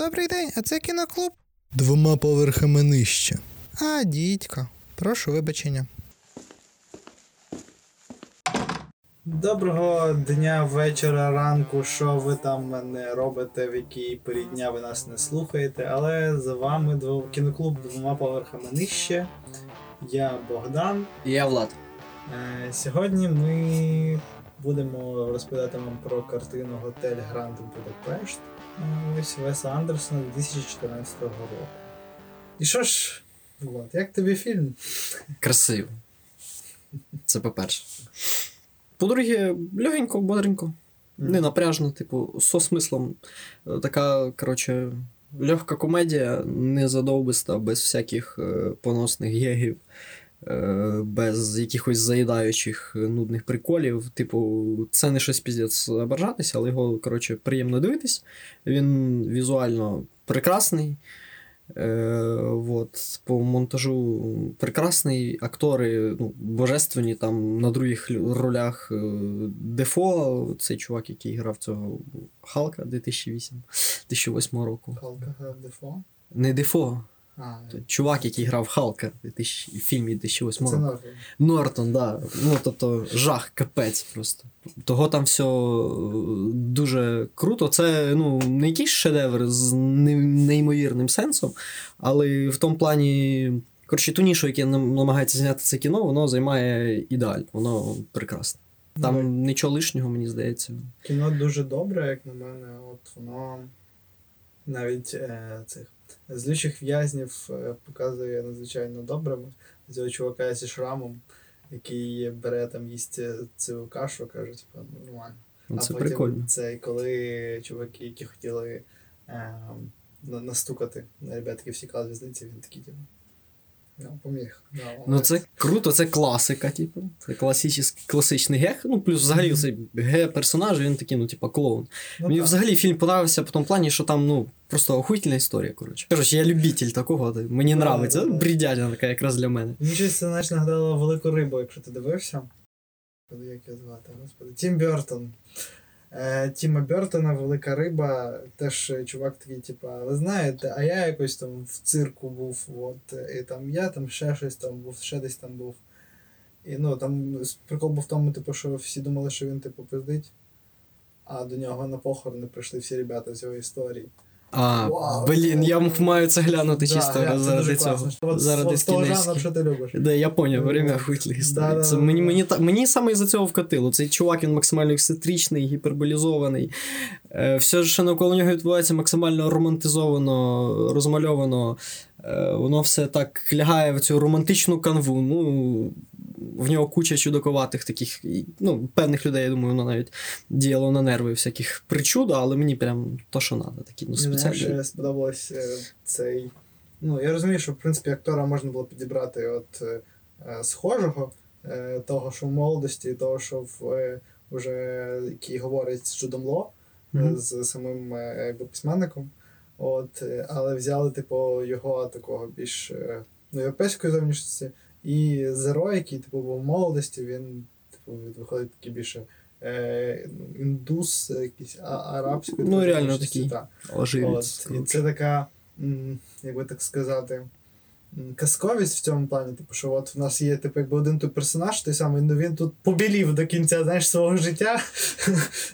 Добрий день, а це кіноклуб? Двома поверхами нижче. А, дідько. Прошу вибачення. Доброго дня, вечора, ранку, що ви там не робите, в якій порі дня ви нас не слухаєте, але за вами дво- кіноклуб двома поверхами нижче. Я Богдан. І я Влад. Е, Сьогодні ми будемо розповідати вам про картину Готель Гранд Будапешт. Ось Веса Андерсона 2014 року. І що ж, Влад, як тобі фільм? Красиво. Це по-перше. По-друге, легенько, бодренько. Не напряжно, типу, со смислом. Е, Така, коротше, легка комедія, не задовбиста, без всяких е, поносних гегів, без якихось заїдаючих е, нудних приколів. Типу, це не щось піздець ображатися, але його, коротше, приємно дивитись. Він візуально прекрасний. Е, вот, по монтажу прекрасний, актори ну, божественні, там на других ролях е, Дефо, цей чувак, який грав цього Халка 2008 2008 року. Халка Дефо? Не Дефо, А, чувак, який грав Халка 2000, в фільмі 2008 це року. Нортон. Нортон, да. Ну, тобто, жах, капець просто. Того там все дуже круто. Це ну, не якийсь шедевр з неймовірним сенсом, але в тому плані. Коротше, ту нішу, яке нам намагається зняти це кіно, воно займає ідеаль, воно прекрасне. Там Ну, нічого лишнього, мені здається. Кіно дуже добре, як на мене. От воно навіть е, цих злючих в'язнів е, показує надзвичайно добрими. Цього чувака зі шрамом, який бере там їсть е, цю кашу, каже, типу, нормально. Ну, а потім прикольно. Це коли чуваки, які хотіли е, настукати на ребят, які всікали в'язниці, він такий, типу. Ну, поміг. Да, Ну, це круто, це класика, типу. Це класичний, класичний гег. Ну, плюс взагалі цей ге-персонаж, він такий, ну, типу, клоун. Ну, Мені так. взагалі фільм подобався по тому плані, що там, ну, просто охуїтельна історія, коротше. Коротше, я любитель такого, мені Да, нравиться. да, да. Брідядя така якраз для мене. Мені щось це знаєш, нагадало велику рибу, якщо ти дивився. Як його звати, господи. Тім Бертон. Е, Тіма Бертона, велика риба, теж е, чувак такий, типа, ви знаєте, а я якось там в цирку був, от, і там я там ще щось там був, ще десь там був. І ну там прикол був в тому, типу, що всі думали, що він типу пиздить, а до нього на похорони прийшли всі ребята з його історії. А, Вау. блін, я маю це глянути Да, чисто гля, заради цього. класно. От Заради жанру, що ти любиш. Да, я поняв, время Да, да, мені, мені, та- мені саме із-за цього вкатило. Цей чувак він максимально ексцентричний, гіперболізований. Е, все, що навколо нього відбувається, максимально романтизовано, розмальовано. Е, воно все так лягає в цю романтичну канву. Ну, в нього куча чудаковатих таких, ну, певних людей, я думаю, воно навіть діяло на нерви всяких причуд, але мені прям то, що треба. Такі, ну, Мені ще сподобалось е, цей. Ну, я розумію, що в принципі актора можна було підібрати от е, е, схожого, е, того, що в молодості, того, що в е, уже який говорить з Джудом Ло, Мгм. з самим якби, письменником. От, але взяли, типу, його такого більш ну, європейської зовнішності. І Зеро, який типу, був в молодості, він типу, виходить такий більше. Е, індус, якийсь арабський. Ну, реально такий. Та. От, і це така, м, як би так сказати, казковість в цьому плані. Типу, що от в нас є типу, якби один той персонаж, той самий, ну він тут побілів до кінця знаєш, свого життя.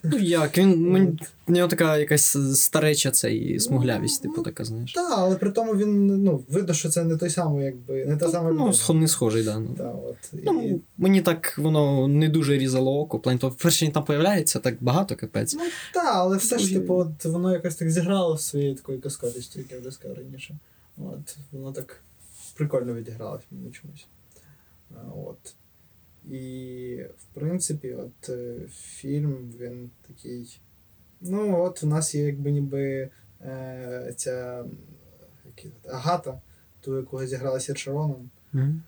Ну як, він мені в нього така якась стареча цей смуглявість, типу така, знаєш. Так, але при тому він ну, видно, що це не той самий, якби не та сама Ну, людина. схо- не схожий, да. Ну. Та, от, і, Ну, мені так воно не дуже різало око. Плані то перше він там появляється так багато капець. ну так, але все ж типу, от, воно якось так зіграло своєю такою казковістю, як я вже сказав раніше. От, воно так прикольно відігралось мені чомусь. От. І, в принципі, от е, фільм він такий. Ну, от у нас є якби ніби е, ця як Агата, ту, якого зіграла Сір Шароном. Мгм.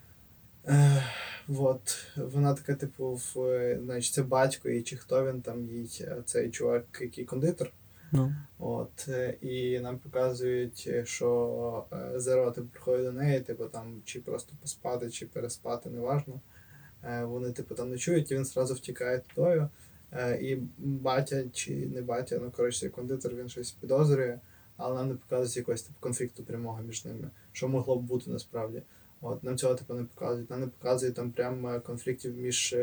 Е, от, вона така, типу, в, е, значить, це батько, і чи хто він там їй, е, цей чувак, який кондитер. Ну. От, е, і нам показують, е, що Зеро типу, приходить до неї, типу, там, чи просто поспати, чи переспати, неважно. Е, Вони, типу, там ночують, і він зразу втікає тудою. І батя, чи не батя, ну коротше, кондитер він щось підозрює. але нам не показують якогось типу конфлікту прямого між ними, що могло б бути насправді. От нам цього типу не показують. Нам не показують там прям конфліктів між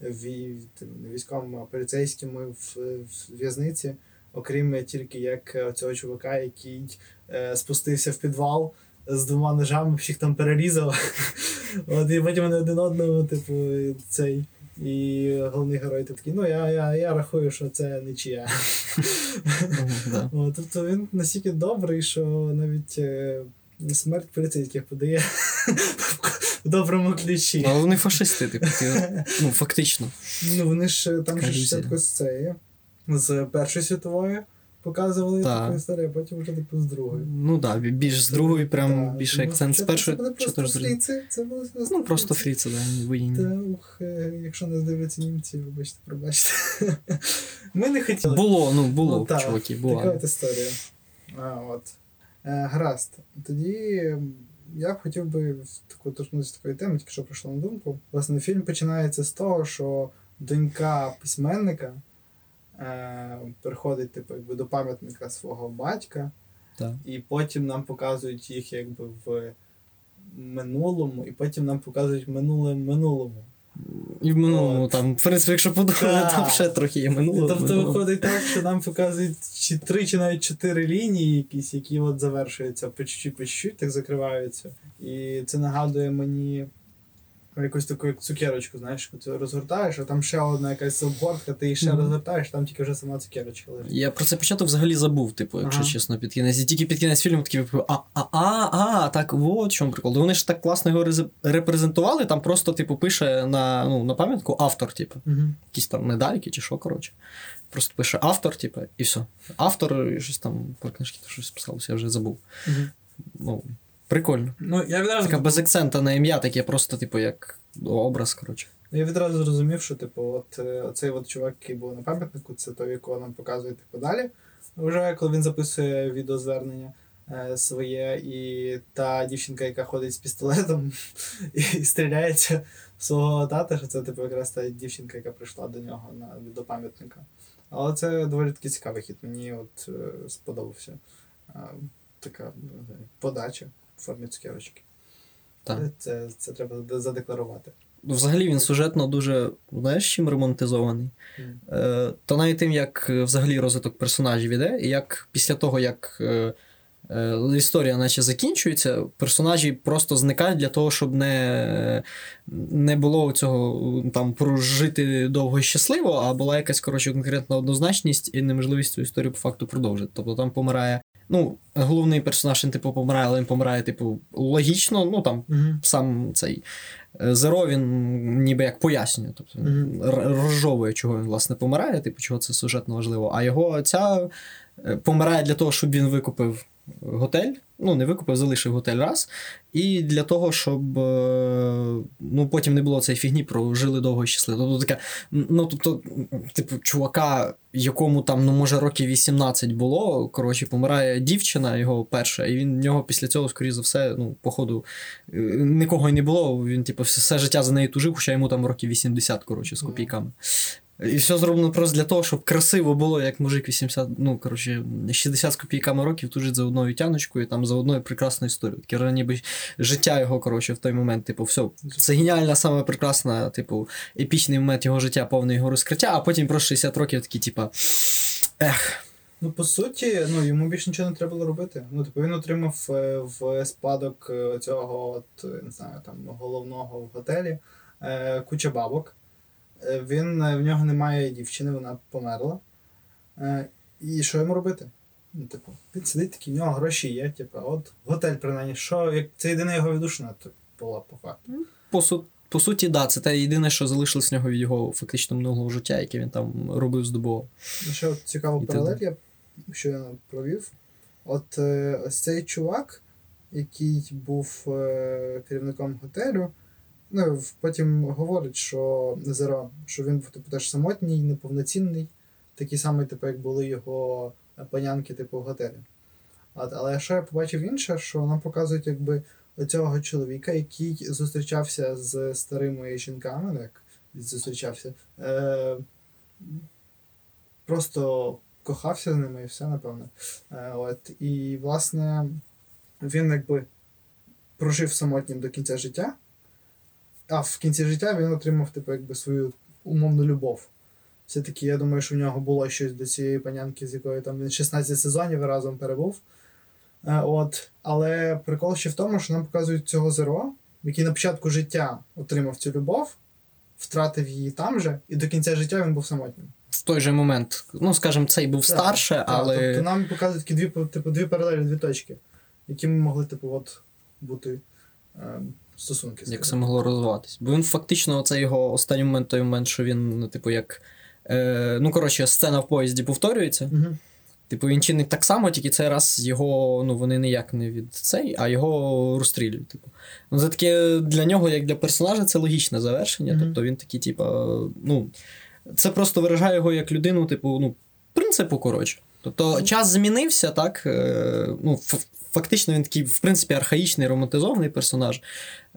не військовими, поліцейськими в, в в'язниці, окрім тільки як е, цього чувака, який е, спустився в підвал з двома ножами, всіх там перерізав. От і потім вони один одного, типу, цей. І головний герой такий, ну я, я, я рахую, що це нічия. Тобто він настільки добрий, що навіть е, смерть поліцейських подає в доброму ключі. Ну, Але вони фашисти, типу, ну, фактично. Ну вони ж там ж Колізія. спочатку з Першої світової показували таку історію, а потім вже типу з другої. Ну так, да, більш з другої, прям Так, більше акцент з першої. Це були просто фріци, це були Ну, просто фріци. да, воєнні. Та ух, е, якщо нас дивляться німці, вибачте, пробачте. Ми не хотіли. Було, ну було, Ну, так, чуваки, Така була. от історія. А, от. Е, гаразд. Тоді я б хотів би в таку торкнутися такої теми, тільки що прийшло на думку. Власне, фільм починається з того, що донька письменника е, приходить типу, якби, до пам'ятника свого батька, Так. і потім нам показують їх якби в минулому, і потім нам показують минуле в минулому. І в минулому От. там, в принципі, якщо подумати, Так. там ще трохи є минуло. Тобто виходить так, що нам показують чи три чи навіть чотири лінії, якісь, які от завершуються по чуть-чуть, по чуть-чуть, так закриваються. І це нагадує мені якусь таку як цукерочку, знаєш, ти розгортаєш, а там ще одна якась обгортка, ти її ще Мгм. розгортаєш, там тільки вже сама цукерочка лежить. Я про це початок взагалі забув, типу, якщо Ага. чесно, під кінець. І тільки під кінець фільму такий типу, а, а, а, а, так, от чому прикол. Вони ж так класно його репрезентували, там просто, типу, пише на, ну, на пам'ятку автор, типу, Угу. якісь там медальки чи що, коротше. Просто пише автор, типу, і все. Автор і щось там про книжки то щось писалося, я вже забув. Ну, прикольно. Ну, я відразу, Така без акцента на ім'я, таке просто, типу, як образ, коротше. я відразу зрозумів, що типу, от е, цей от чувак, який був на пам'ятнику, це той, якого нам показують типу, далі. Вже коли він записує відеозвернення е, своє, і та дівчинка, яка ходить з пістолетом і стріляється в свого тата, що це типу якраз та дівчинка, яка прийшла до нього на, до пам'ятника. Але це доволі таки цікавий хід. Мені от е, сподобався. Е, така подача в формі цукерочки. Так. Це, це треба задекларувати. Ну, Взагалі він сюжетно дуже, знаєш, чим ремонтизований. Мгм. Е, то навіть тим, як е, взагалі розвиток персонажів іде, і як після того, як е, е, історія наче закінчується, персонажі просто зникають для того, щоб не, не було цього там прожити довго і щасливо, а була якась коротше конкретна однозначність і неможливість цю історію по факту продовжити. Тобто там помирає. Ну, головний персонаж він типу помирає, але він помирає, типу, логічно, ну там Мгм. сам цей е, Зеро він ніби як пояснює, тобто mm-hmm. розжовує, чого він власне помирає, типу, чого це сюжетно важливо. А його ця е, помирає для того, щоб він викупив готель. Ну, не викупив, залишив готель раз. І для того, щоб е, ну, потім не було цієї фігні про жили довго і щасливо. Тобто таке, ну, тобто, типу, чувака, якому там, ну, може, років 18 було, коротше, помирає дівчина, його перша, і він в нього після цього, скоріше за все, ну, походу, е, нікого й не було. Він, типу, все, все життя за нею тужив, хоча йому там років 80, коротше, з копійками. І все зроблено просто для того, щоб красиво було, як мужик 80, ну, коротше, 60 з копійками років тужить за одною тяночкою, там за одною прекрасною історією. Таке ніби життя його, коротше, в той момент, типу, все. Це геніальна, саме прекрасна, типу, епічний момент його життя, повне його розкриття, а потім про 60 років такі, типа. Ех, Ну, по суті, ну йому більше нічого не треба було робити. Ну, типу, він отримав е, в спадок е, цього, от, е, не знаю, там, головного в готелі куча бабок. Е, Він е, в нього немає дівчини, вона померла. Е, І що йому робити? Ну, типу, він сидить такий, в нього гроші є, типу, от готель принаймні, що, як це єдина його віддушина була по факту. по, су- по суті, да, це те єдине, що залишилось в нього від його фактично минулого життя, яке він там робив, здобував. Ну, Ще от цікаву паралель я що я провів. От ось цей чувак, який був е, керівником готелю, ну, потім говорить, що Зеро, що він був типу, теж самотній, неповноцінний, такий самий, типу, як були його панянки, типу, в готелі. От, але що я побачив інше, що нам показують якби оцього чоловіка, який зустрічався з старими жінками, ну, як зустрічався. Е, просто кохався з ними і все, напевно. Е, от, і, власне, він якби прожив самотнім до кінця життя, а в кінці життя він отримав, типу, якби свою умовну любов. Все-таки я думаю, що в нього було щось до цієї панянки, з якою там він 16 сезонів разом перебув. Е, от, але прикол ще в тому, що нам показують цього Зеро, який на початку життя отримав цю любов, втратив її там же, і до кінця життя він був самотнім. В той же момент, ну скажімо, цей був Так, старше, так, але. Тобто нам показують такі дві, типу, дві паралелі, дві точки, які ми могли, типу, от, бути е, стосунки. Як це могло розвиватись? Бо він фактично, це його останній момент, той момент, що він, ну, типу, як. Е, ну, коротше, сцена в поїзді повторюється. Мгм. Типу, він чинить так само, тільки цей раз його, ну, вони ніяк не від цей, а його розстрілюють. Типу. Ну, це таке для нього, як для персонажа, це логічне завершення. Мгм. Тобто він такий, типу, ну, це просто виражає його як людину, типу, ну, принципу, коротше. Тобто час змінився, так. Е, ну, фактично він такий, в принципі, архаїчний, романтизований персонаж.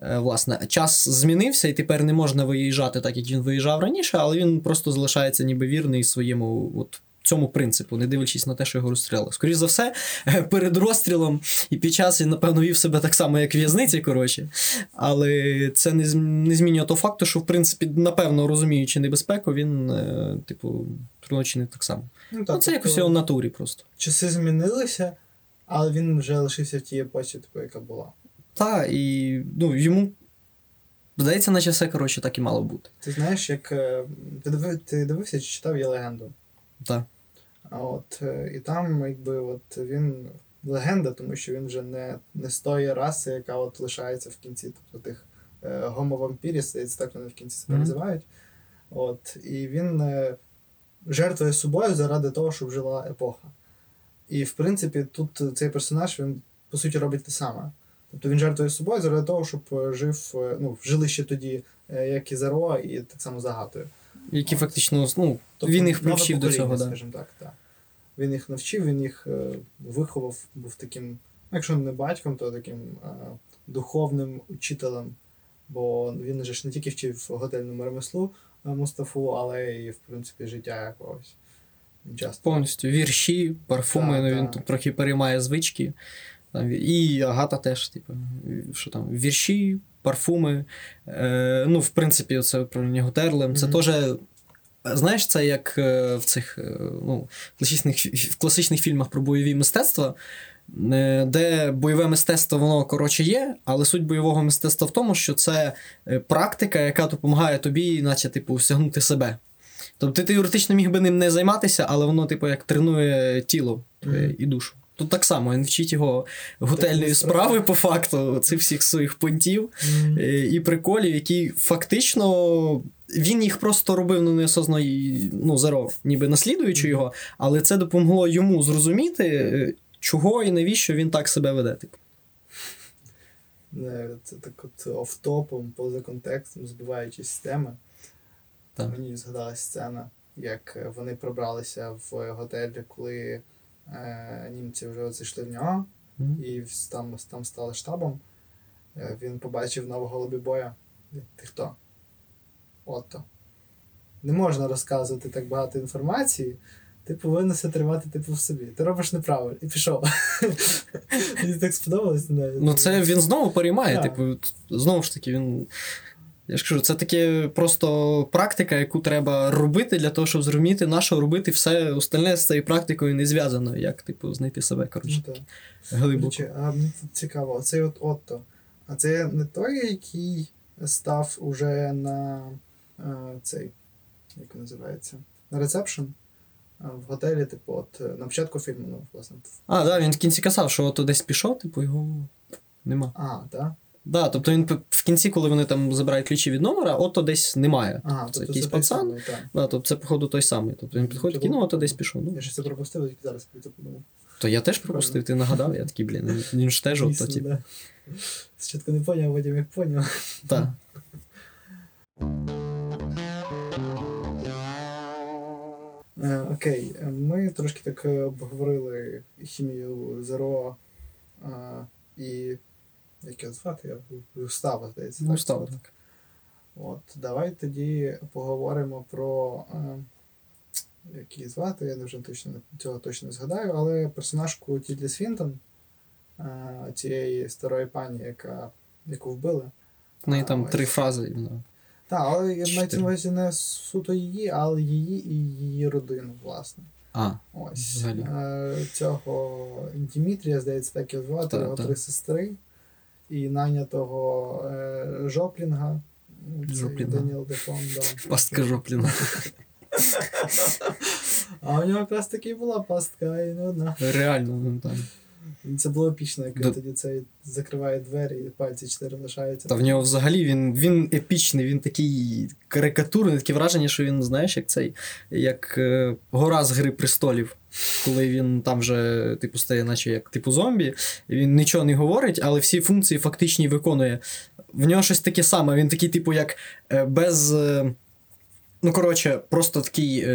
Е, власне, час змінився, і тепер не можна виїжджати так, як він виїжджав раніше, але він просто залишається ніби вірний своєму от, цьому принципу, не дивлячись на те, що його розстріляли. Скоріше за все, перед розстрілом і під час він, напевно, вів себе так само, як в'язниці, коротше. Але це не, не змінює того факту, що, в принципі, напевно, розуміючи небезпеку, він, е, типу, приночений так само. Ну, Ну, це якось тобто його натурі просто. Часи змінилися, але він вже лишився в тій епосі, типу, яка була. Та, і ну, йому. Здається, наче все, коротше, так і мало бути. Ти знаєш, як е, ти, диви, дивився чи читав є легенду? Так. А от е, і там, якби, от він легенда, тому що він вже не, не з тої раси, яка от лишається в кінці, тобто тих е, гомовампірів, здається, так вони в кінці себе Мгм. називають. От, і він е, жертвує собою заради того, щоб жила епоха. І в принципі, тут цей персонаж він по суті робить те саме. Тобто він жертвує собою заради того, щоб жив, ну, жили ще тоді, як і Зеро, і так само загатою. Які фактично, ну, Тобто він їх привчив до цього, да. скажімо так, так. Він їх навчив, він їх е, виховав, був таким, ну, якщо не батьком, то таким е, духовним учителем. Бо він же ж не тільки вчив готельному ремеслу е, Мустафу, але і, в принципі, життя якогось. Часто. Повністю вірші, парфуми, Так, ну він так. тут трохи переймає звички. Там, і Агата теж, типу, що там, вірші, парфуми. Е, ну, в принципі, це управління готелем. Це теж. Знаєш, це як е, в цих е, ну, класичних, в класичних фільмах про бойові мистецтва, е, де бойове мистецтво, воно коротше є, але суть бойового мистецтва в тому, що це практика, яка допомагає тобі, наче, типу, всягнути себе. Тобто ти теоретично міг би ним не займатися, але воно, типу, як тренує тіло Мгм. і душу. Тут так само він вчить його готельної справи, по факту, цих всіх своїх понтів е, і приколів, які фактично він їх просто робив ну, неосознано, ну, зеро, ніби наслідуючи його, але це допомогло йому зрозуміти, е, чого і навіщо він так себе веде. Типу. Не, Це так от офтопом, поза контекстом, збиваючись з теми. Так. Мені згадалась сцена, як е, вони пробралися в готель, коли німці вже зайшли в нього, і там, там стали штабом. Е, він побачив нового лобібоя. Ти хто? Отто. Не можна розказувати так багато інформації. Ти повинен все тримати типу в собі. Ти робиш неправильно. І пішов. Мені так сподобалось. Ну, це він знову переймає. Типу, знову ж таки, він. Я ж кажу, це таке просто практика, яку треба робити для того, щоб зрозуміти, на що робити все остальне з цією практикою не зв'язано, як, типу, знайти себе, коротше, Ну, глибоко. Речі, а мені цікаво, оцей от Отто. А це не той, який став уже на е, цей, як називається? На ресепшн в готелі, типу, от е, на початку фільму, ну, власне. А, так, да, він в кінці казав, що от десь пішов, типу, його нема. А, так? Да, тобто він в кінці, коли вони там забирають ключі від номера, ото десь немає. Ага, це тобто якийсь це пацан. самий. Да, тобто це, походу, той самий. Тобто він підходить такий, ну, ото десь пішов. Ну, Я ще це пропустив, тільки зараз про це подумав. то я теж пропустив, ти нагадав, я такий, блін, він ж теж ото, типу. да. Спочатку не поняв, потім як поняв. Так. Е, окей, ми трошки так е, обговорили хімію Зеро і. Як його звати? Я Густава, здається. Ну, так? так. От, давай тоді поговоримо про е, як її звати, я вже точно цього точно не згадаю, але персонажку Тілі Свінтон, е, цієї старої пані, яка, яку вбили. В неї А, там ось. три фрази. ну, Так, але я Чотири. на увазі не суто її, але її і її родину, власне. А, Ось Взагалі. е, цього Дімітрія, здається, так його звати, його три сестри, і нанятого е, Жоплінга. ну, Жоплінга. Даніел Дефон, да. пастка жопліна. А у нього якраз таки була пастка і не одна. Реально, ну там. Це було епічно, як він тоді цей закриває двері і пальці чотири лишаються. Та в нього взагалі він, він епічний, він такий карикатурний, таке враження, що він, знаєш, як цей, як е, гора з Гри престолів, коли він там вже, типу, стає, наче як типу зомбі, він нічого не говорить, але всі функції фактичні виконує. В нього щось таке саме, він такий, типу, як е, без. е, ну, коротше, просто такий.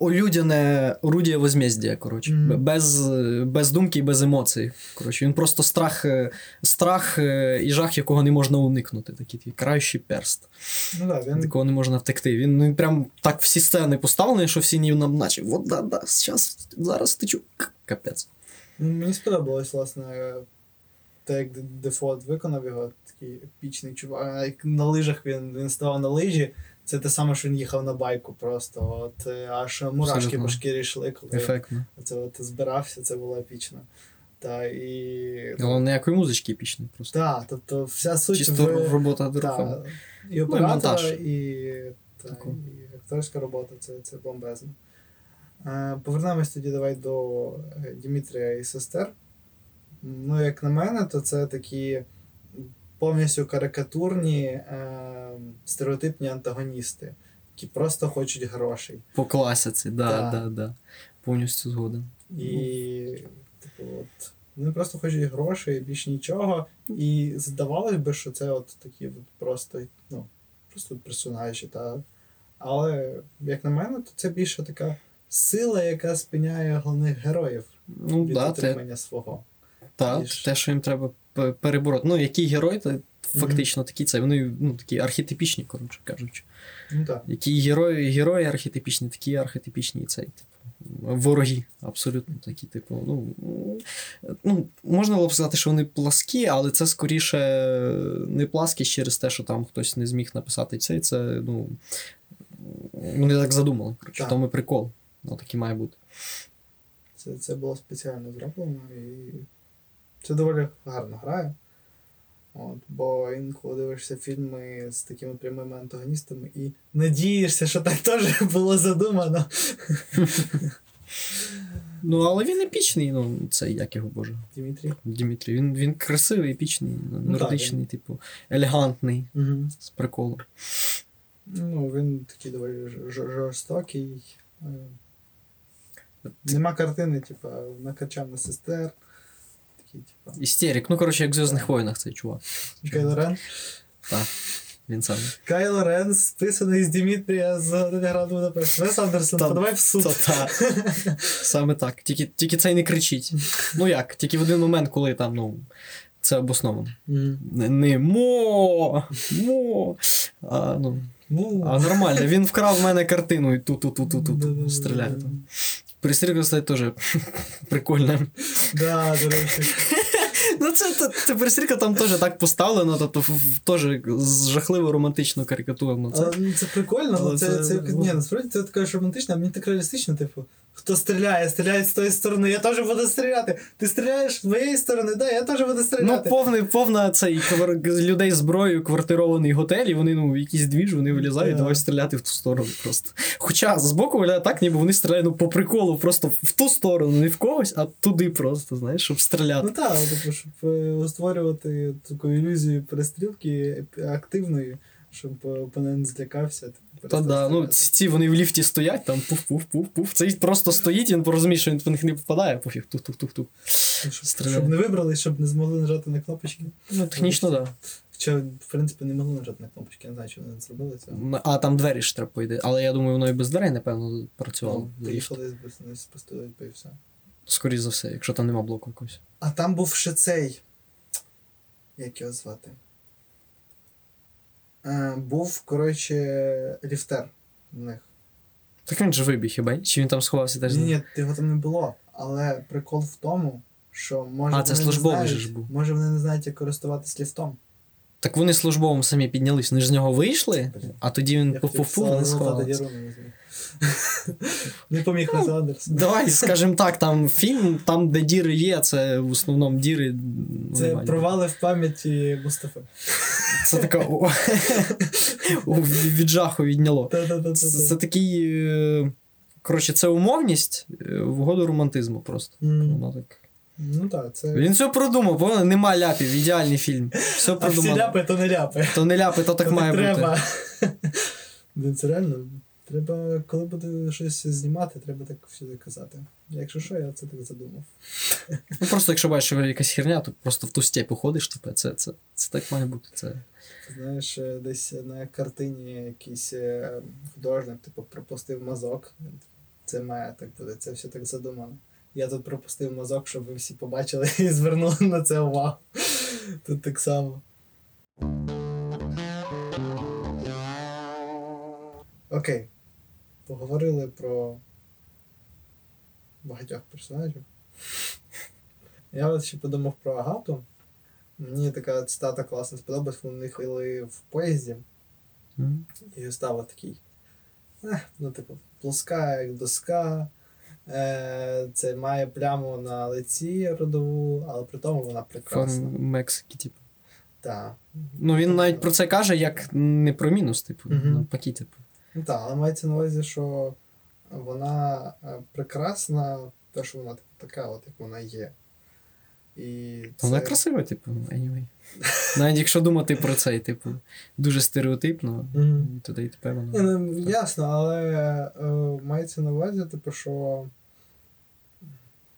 Е, Улюдяне орудіє возмездія, коротше, Мгм. без, без думки і без емоцій. Коротше, він просто страх, е, страх е, і жах, якого не можна уникнути. Такий такий караючий перст, Ну від він якого не можна втекти. Він, ну, він прям так всі сцени поставлені, що всі ні нам наче, от да, да, зараз, зараз течу. Капець. Ну, Мені сподобалось, власне, те, як Дефолт виконав його, такий епічний чувак. Як на лижах він, він ставав на лижі. Це те саме, що він їхав на байку просто. От е, аж мурашки по шкірі йшли, коли Ефектно. це от збирався, це було епічно. Та і. Але ніякої музички епічної просто. Так, тобто вся суть Чисто в... робота та, і оператора, монтаж. і, та, і акторська робота, це, це бомбезно. Е, повернемось тоді давай до е, Дімітрія і сестер. Ну, як на мене, то це такі повністю карикатурні, е, стереотипні антагоністи, які просто хочуть грошей. По класиці, да, Так. да, да. Повністю згоден. І, типу, от, вони просто хочуть грошей, більш нічого. І здавалось би, що це от такі от просто, ну, просто персонажі, та. Але, як на мене, то це більше така сила, яка спиняє головних героїв Ну, від да, те, свого. та, Більш. те, що їм треба перебороти. Ну, який герой, то фактично такі це. Вони ну, такі архетипічні, коротше кажучи. Ну так. Які герої, герої архетипічні, такі архетипічні і цей, типу, вороги, абсолютно такі, типу, ну, ну, можна було б сказати, що вони пласкі, але це скоріше не пласкість через те, що там хтось не зміг написати цей, це, ну, вони так задумали. Коротше, Так. в тому і прикол. Ну, такий має бути. Це, це було спеціально зроблено і це доволі гарно грає. От, бо інколи дивишся фільми з такими прямими антагоністами і надієшся, що так теж було задумано. Ну, але він епічний, ну, це як його боже. Дмитрій. Дмитрій. Він, він красивий, епічний, нордичний, типу, елегантний, Угу. з приколом. Ну, він такий доволі жорстокий. Е, Нема картини, типа, накачав на сестер. Типа. Істерик. Ну, коротше, як в Зв'язних войнах цей чувак. Кайло Рен. Так, він сам. Кайло Рен списаний з Дімітрія з «Години граду Будапешт. Вес Андерсон, подавай в суд. Та, та. Саме так. Тільки, тільки цей не кричить. Ну як? Тільки в один момент, коли там, ну. Це обосновано. Мгм. Не, не мо! Мо! А, ну, Ну, а нормально. Він вкрав в мене картину і ту-ту-ту-ту-ту стріляє там. Перестрілка, кстати, тоже прикольно. Да, да. Ну, це, це, перестрілка там теж так поставлено, тобто теж жахливо романтично карикатурно. Це. Ну, це прикольно, Але це, ні, насправді це така ж романтична, а мені так реалістично, типу. Хто стріляє, стріляє з тої сторони, я теж буду стріляти. Ти стріляєш з моєї сторони, да, я теж буду стріляти. Ну, стріляти. повний, повна цей квар- людей зброєю, квартирований готель, і вони ну, в якийсь двіж, вони вилізають, давай стріляти в ту сторону просто. Хоча збоку виглядає так, ніби вони стріляють ну, по приколу, просто в ту сторону, не в когось, а туди просто, знаєш, щоб стріляти. Ну так, типу, щоб е, створювати таку ілюзію перестрілки активної, щоб опонент злякався. Типу, Та да, ну ці, вони в ліфті стоять, там пуф-пуф-пуф-пуф. Цей просто стоїть, він розуміє, що він в них не попадає, пофіг, тух-тух-тух-тух. Щоб, щоб не вибрали, щоб не змогли нажати на кнопочки. Ну, технічно, так. Да. Хоча, в принципі, не могли нажати на кнопочки, я не знаю, чи вони не зробили цього. А там двері ж треба пойде. Але я думаю, воно і без дверей, напевно, працювало. Ну, Приїхали спустили, і все. Скоріше за все, якщо там нема блоку якогось. А там був ще цей. Як його звати? Е, був, коротше, ліфтер в них. Так він же вибіг хіба? Чи він там сховався теж? Ні, ні, його там не було. Але прикол в тому, що може А, це вони службовий не же ж був. може вони не знають, як користуватись ліфтом. Так вони службовим самі піднялись, вони ж з нього вийшли, а тоді він Я пофуфу, хотів вони сказати, сховалися. Діру не зміг. Не поміг Вес Андерсон. Давай, скажімо так, там фільм, там, де діри є, це в основному діри. Це провали в пам'яті Мустафи. Це така від жаху відняло. Це, такий. е, Коротше, це умовність е, в угоду романтизму просто. М, Воно так. Ну так, це. Він все продумав, бо нема ляпів, ідеальний фільм. Все А всі ляпи, то не ляпи. То не ляпи, то так То не має бути. треба. Це реально. Треба, коли буду щось знімати, треба так всюди казати. Якщо що, я це так задумав. Ну просто якщо бачиш, що якась херня, то просто в ту степу ходиш, типу, це, це, це так має бути. Це... Знаєш, е, десь на картині якийсь е, художник, типу, пропустив мазок. Це має так бути, це все так задумано. Я тут пропустив мазок, щоб ви всі побачили і звернули на це увагу. Тут так само. Окей. Поговорили про багатьох персонажів. Я от ще подумав про Агату. Мені така цитата класна сподобалась, вони ходили в поїзді, і стало такий. Ну, типу, плоска, як доска. Е, це має пляму на лиці родову, але при тому вона прекрасна. Форм Мексики, типу. Так. Ну він навіть про це каже, як не про мінус, типу, Мгм. навпаки, типу. Ну так, але мається на увазі, що вона е, прекрасна, те, що вона типу, така, от як вона є. І це... Вона красива, типу, anyway. Навіть якщо думати про це, типу, дуже стереотипно, і туди і тепер воно. ну, ясно, але е, мається на увазі, типу, що.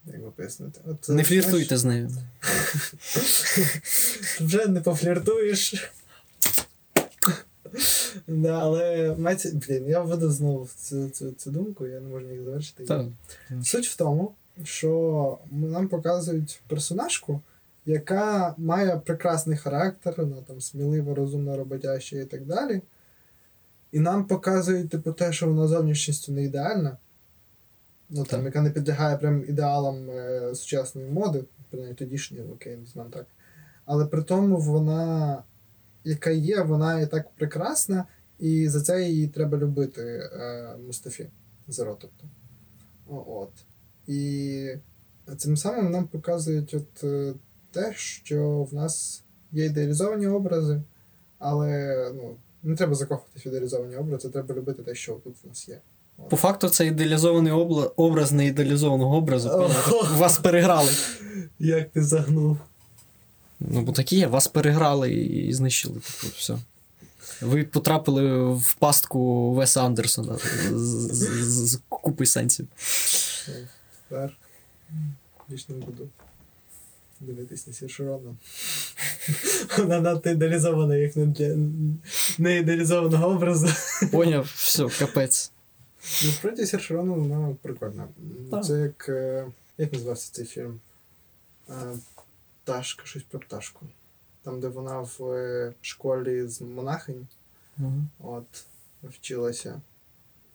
Як би пояснити? От, Не знаєш, фліртуйте з нею. Вже не пофліртуєш. Да, але мається. Блін, я введу знову цю, цю, цю думку, я не можу ніяк завершити. Та, Суть в тому, що нам показують персонажку, яка має прекрасний характер, вона там смілива, розумна, роботяща і так далі. І нам показують, типу, те, що вона зовнішністю не ідеальна. Ну, там, Так. яка не підлягає прям ідеалам е, сучасної моди, принаймні тодішньої, окей, візьмемо так. Але при тому вона, яка є, вона і так прекрасна, і за це її треба любити е, Мустафі Зеро, тобто. От. І цим самим нам показують от, е, те, що в нас є ідеалізовані образи, але ну, не треба закохуватись в ідеалізовані образи, треба любити те, що тут в нас є. По факту, це ідеалізований обла- образ неідеалізованого образу. Вас переграли. Як ти загнув? Ну, бо такі є, вас переграли і знищили. Типу, все. Ви потрапили в пастку Веса Андерсона з, з, з, з купи сенсів. Тепер більш не буду дивитись на Сіршерона. Вона надто ідеалізована, як не для не ідеалізованого образу. Поняв, все, капець. Насправді Сіршерона вона прикольна. Це як. е, Як називався цей фільм? Пташка, щось про пташку. Там, де вона в е, школі з монахинь Мгм. от, вчилася.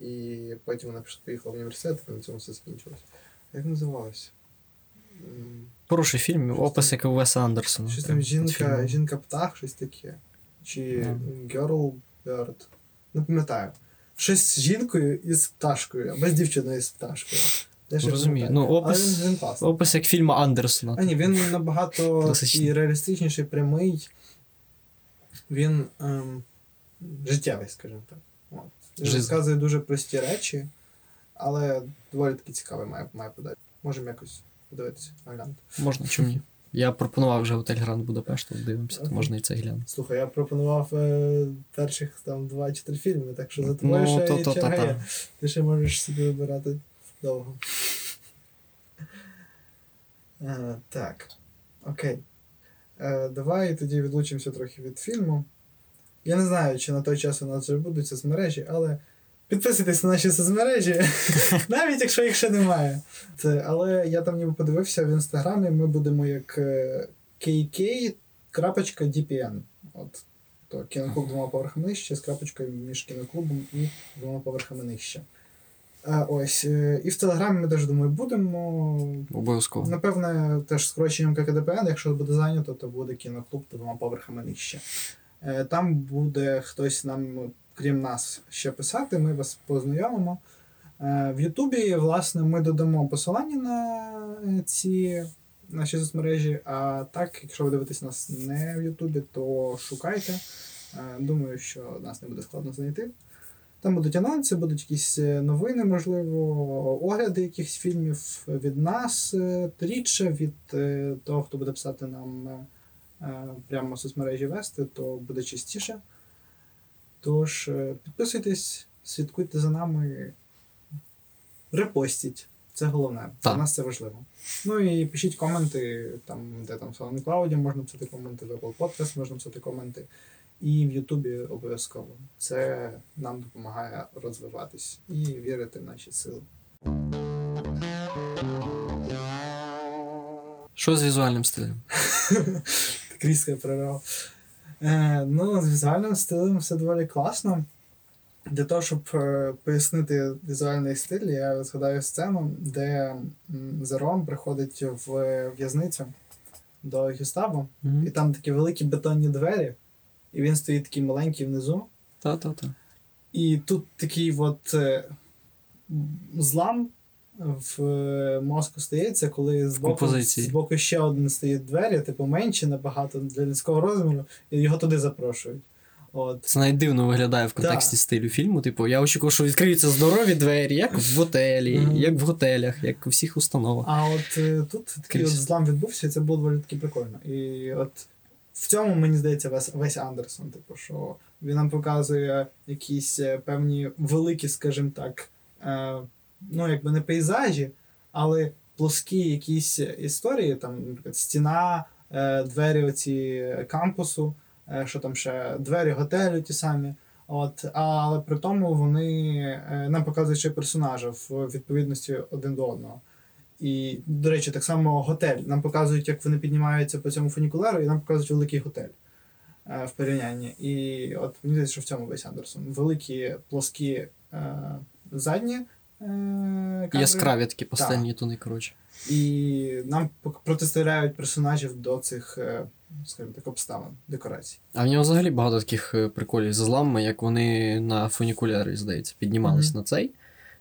І потім вона поїхала в університет, і на цьому все закінчилось. Як називалось? М, Хороший фільм, опис як у Веса Андерсона. Щось там жінка, жінка-птах, щось таке. Чи Ну. Girl Bird. Не пам'ятаю. Щось з жінкою і з пташкою, або з дівчиною і з пташкою. Ще Розумію. Ну, Але опис, він, він класний. опис як фільму Андерсона. А ні, він набагато і реалістичніший, прямий. Він ем, життєвий, скажімо так. От. Він розказує дуже прості речі, але доволі таки цікавий має, має подати. Можемо якось подивитися, глянути. Можна, чому ні? Я пропонував вже готель Гранд Будапешт, дивимося, то можна і це глянути. Слухай, я пропонував е, перших там два чи три фільми, так що за тобою Ну, ще то, і то, черга є. та. Ти ще можеш собі вибирати довго. Е, так. Окей. Е, давай тоді відлучимося трохи від фільму. Я не знаю, чи на той час у нас вже будуть соцмережі, але підписуйтесь на наші соцмережі, навіть якщо їх ще немає. Це, але я там ніби подивився в інстаграмі, ми будемо як е, kk.dpn. От. То кіноклуб двома поверхами нижче з крапочкою між кіноклубом і двома поверхами нижче. Е, Ось. е, І в Телеграмі ми теж думаю, будемо. Обов'язково. Напевне, теж скороченням ККДПН, якщо буде зайнято, то буде кіноклуб двома поверхами нижче. Е, Там буде хтось нам, крім нас, ще писати, ми вас познайомимо. В Ютубі, власне, ми додамо посилання на ці наші соцмережі. А так, якщо ви дивитесь нас не в Ютубі, то шукайте. Думаю, що нас не буде складно знайти. Там будуть анонси, будуть якісь е, новини, можливо, огляди якихось фільмів від нас рідше, від е, того, хто буде писати нам е, прямо в соцмережі вести, то буде частіше. Тож підписуйтесь, слідкуйте за нами, репостіть. Це головне. Для Так. нас це важливо. Ну і пишіть коменти, там, де там в SoundCloud можна писати коменти, в Apple Podcast можна писати коменти. І в Ютубі обов'язково. Це нам допомагає розвиватись і вірити в наші сили. Що з візуальним стилем? Так різко прорвав. Е, ну, з візуальним стилем все доволі класно. Для того, щоб е, пояснити візуальний стиль, я згадаю сцену, де Зером приходить в в'язницю до Гюставо, і там такі великі бетонні двері, і він стоїть такий маленький внизу. Та-та-та. І тут такий от е, злам в е, мозку стається, коли з боку, з боку ще один стоїть двері, типу менші набагато для людського розміру, і його туди запрошують. От. Це навіть дивно виглядає в контексті Так. стилю фільму. Типу, я очікував, що відкриються здорові двері, як в готелі, Мгм. як в готелях, як у всіх установах. А от е, тут такий от злам відбувся, і це було доволі таки прикольно. І от в цьому, мені здається, весь, весь Андерсон, типу, що він нам показує якісь е, певні великі, скажімо так, е, ну, якби не пейзажі, але плоскі якісь історії, там, наприклад, стіна, е, двері оці кампусу, е, що там ще двері готелю ті самі. От, але при тому вони е, нам показують ще персонажа в відповідності один до одного. І, до речі, так само готель. Нам показують, як вони піднімаються по цьому фунікулеру, і нам показують великий готель е, в порівнянні. І от мені здається, що в цьому весь Андерсон. Великі плоскі е, задні е, кадри. Яскраві такі пастельні тони, коротше. І нам протиставляють персонажів до цих, е, скажімо так, обставин, декорацій. А в нього взагалі багато таких е, приколів з зламами, як вони на фунікулярі, здається, піднімались Мгм. на цей.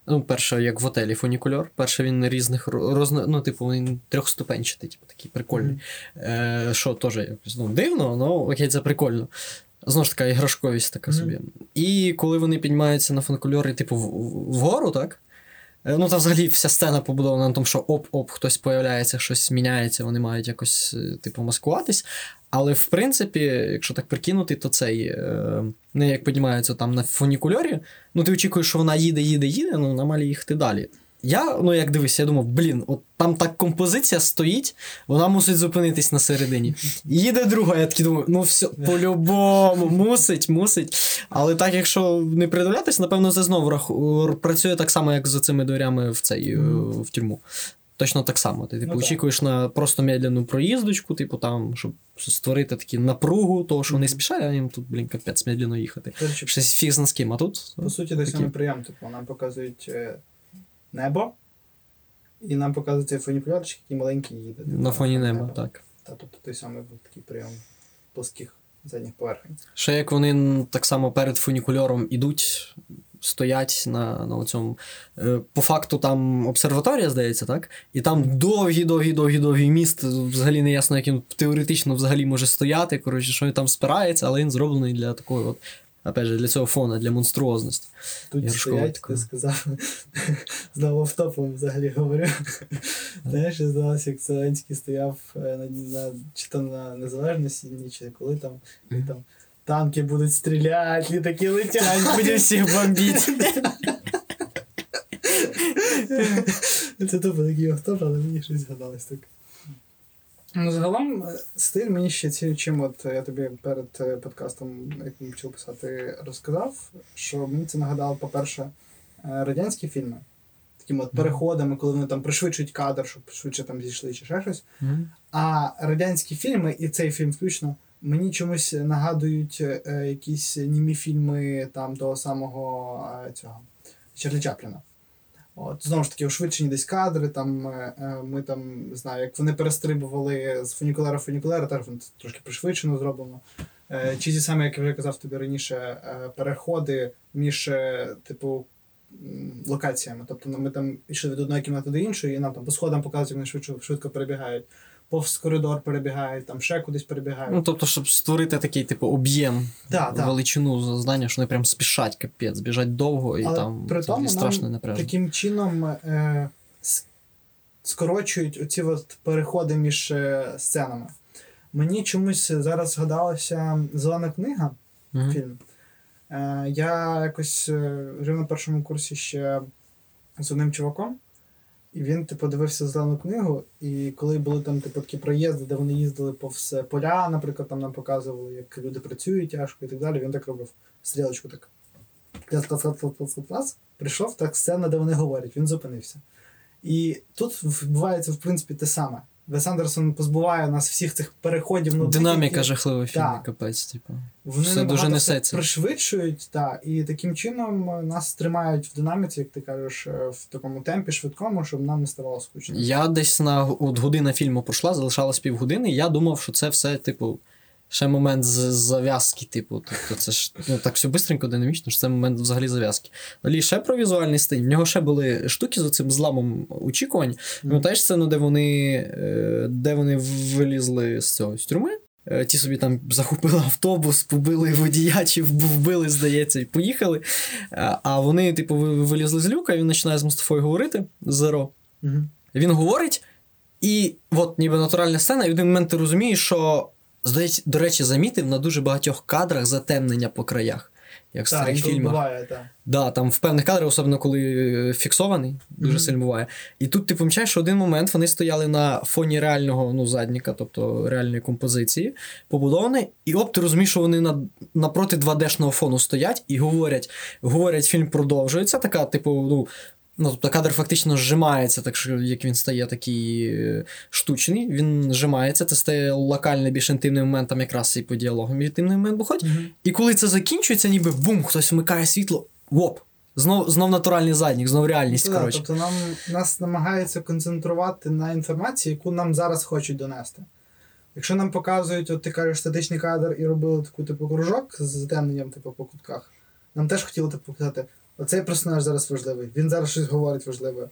Ну, перше, як в отелі фунікульор. Перше він різних ро- розна... ну, типу, він трьохступенчатий, типу, такий прикольний. Е, що теж якось ну, дивно, але окей, це прикольно. Знову ж така іграшковість така Мгм. собі. І коли вони піднімаються на фуникульори, типу, в- в- вгору, так? Е, Ну, та взагалі вся сцена побудована на тому, що оп-оп, хтось появляється, щось міняється, вони мають якось, е, типу, маскуватись. Але в принципі, якщо так прикинути, то цей не як піднімаються там на фунікульорі, ну ти очікуєш, що вона їде, їде, їде, ну вона має їхати далі. Я, ну як дивись, я думав, блін, от там так композиція стоїть, вона мусить зупинитись на середині. Їде друга, я такий думаю, ну все, по-любому, мусить, мусить. Але так, якщо не придивлятись, напевно, це знову рах- працює так само, як з цими дверями в цей е, в тюрму. Точно так само. Ти типу, Ну, так. очікуєш на просто медленну проїздочку, типу там, щоб створити такі напругу, того, що вони Мгм. спішають, а їм тут, блін, капець, медленно їхати. Щось фіг з ким, а тут. По суті, той такі. самий прийом, типу, нам показують е, небо, і нам показують цей фунікулярчик, який маленький їде. На фоні неба, так. Та, тобто той самий був такий прийом плоских задніх поверхень. Ще як вони так само перед фунікульором ідуть, стоять на, на цьому. По факту там обсерваторія, здається, так? І там довгі, довгі, довгі, довгі міст. Взагалі не ясно, як він теоретично взагалі може стояти. Коротше, що він там спирається, але він зроблений для такої, от, опять же, для цього фона, для монструозності. Тут стоять, ти сказав, знову автопом взагалі говорю. Знаєш, я здалося, як Зеленський стояв е, на, на, чи то на незалежності, чи коли там, і там танки будуть стріляти, літаки летять, Буде всіх бомбити. Це тупо такий автоп, але мені щось згадалось так. Ну, загалом, е, стиль мені ще ці, чим от я тобі перед е, подкастом, як ми почали писати, розказав, що мені це нагадало, по-перше, е, радянські фільми. Такими от переходами, коли вони там пришвидшують кадр, щоб швидше там зійшли чи ще щось. А радянські фільми, і цей фільм включно, мені чомусь нагадують якісь німі фільми там того самого цього Чарлі Чапліна. От, знову ж таки, ушвидшені десь кадри, там е, е, ми там не знаю, як вони перестрибували з фунікулера в фунікулера, теж трошки пришвидшено зроблено. Е, Чи ті саме, як я вже казав тобі раніше, переходи між, типу, локаціями. Тобто ми там йшли від одної кімнати до іншої, і нам там по сходам показують, вони швидко, швидко перебігають. Повз коридор перебігають, там ще кудись перебігають. Ну, тобто, щоб створити такий, типу, об'єм, так. величину знання, що вони прям спішать, капець, біжать довго і Але там при тому страшно напряжно. таким чином е, скорочують оці от переходи між е, сценами. Мені чомусь зараз згадалася зелена книга, Мгм. фільм. Е, я якось е, жив на першому курсі ще з одним чуваком, і він типу дивився зелену книгу. І коли були там типу такі проїзди, де вони їздили по все поля, наприклад, там нам показували, як люди працюють тяжко і так далі. Він так робив стрілочку так. Клас, клас, клас, клас, клас, клас, клас. Прийшов так сцена, де вони говорять, він зупинився. І тут відбувається, в принципі, те саме. Вес Андерсон позбуває нас всіх цих переходів. Ну, Динаміка деякі- жахлива фільму, капець, типу. вони Все дуже несеться. пришвидшують, та, і таким чином нас тримають в динаміці, як ти кажеш, е, в такому темпі швидкому, щоб нам не ставало скучно. Я десь на от година фільму пройшла, залишалось півгодини, я думав, що це все, типу, ще момент з зав'язки, типу. Тобто це ж ну, так все бистренько, динамічно, що це момент взагалі зав'язки. Далі ще про візуальний стиль. В нього ще були штуки з цим зламом очікувань. Пам'ятаєш сцену, де вони, е, де вони вилізли з цього з тюрми? Е, Ті собі там захопили автобус, побили водія, чи вбили, здається, і поїхали. А а вони, типу, вилізли з люка, і він починає з Мустафою говорити Зеро. Мгм. Він говорить, і от ніби натуральна сцена, і в один момент ти розумієш, що, до речі, замітив на дуже багатьох кадрах затемнення по краях, як в Так, старих фільмах. буває, так. Да, там в певних кадрах, особливо коли е, фіксований, дуже Мгм. сильно буває. І тут ти помічаєш, що один момент вони стояли на фоні реального ну, задніка, тобто реальної композиції, побудований, і оп, ти розумієш, що вони на, напроти 2D-шного фону стоять і говорять. Говорять, фільм продовжується. Така, типу, ну. Ну, тобто кадр фактично зжимається, так що як він стає такий е, штучний, він зжимається, це стає локальний більш інтимним моментом, якраз і по діалогам інтимний момент виходить. Мгм. І коли це закінчується, ніби бум, хтось вмикає світло, воп. Знов, знов натуральний заднік, знов реальність. Так, коротше. Тобто нам нас намагаються концентрувати на інформації, яку нам зараз хочуть донести. Якщо нам показують, от ти кажеш статичний кадр і робили таку типу кружок з затемненням, типу, по кутках, нам теж хотіли типу, показати, оцей персонаж зараз важливий, він зараз щось говорить важливе.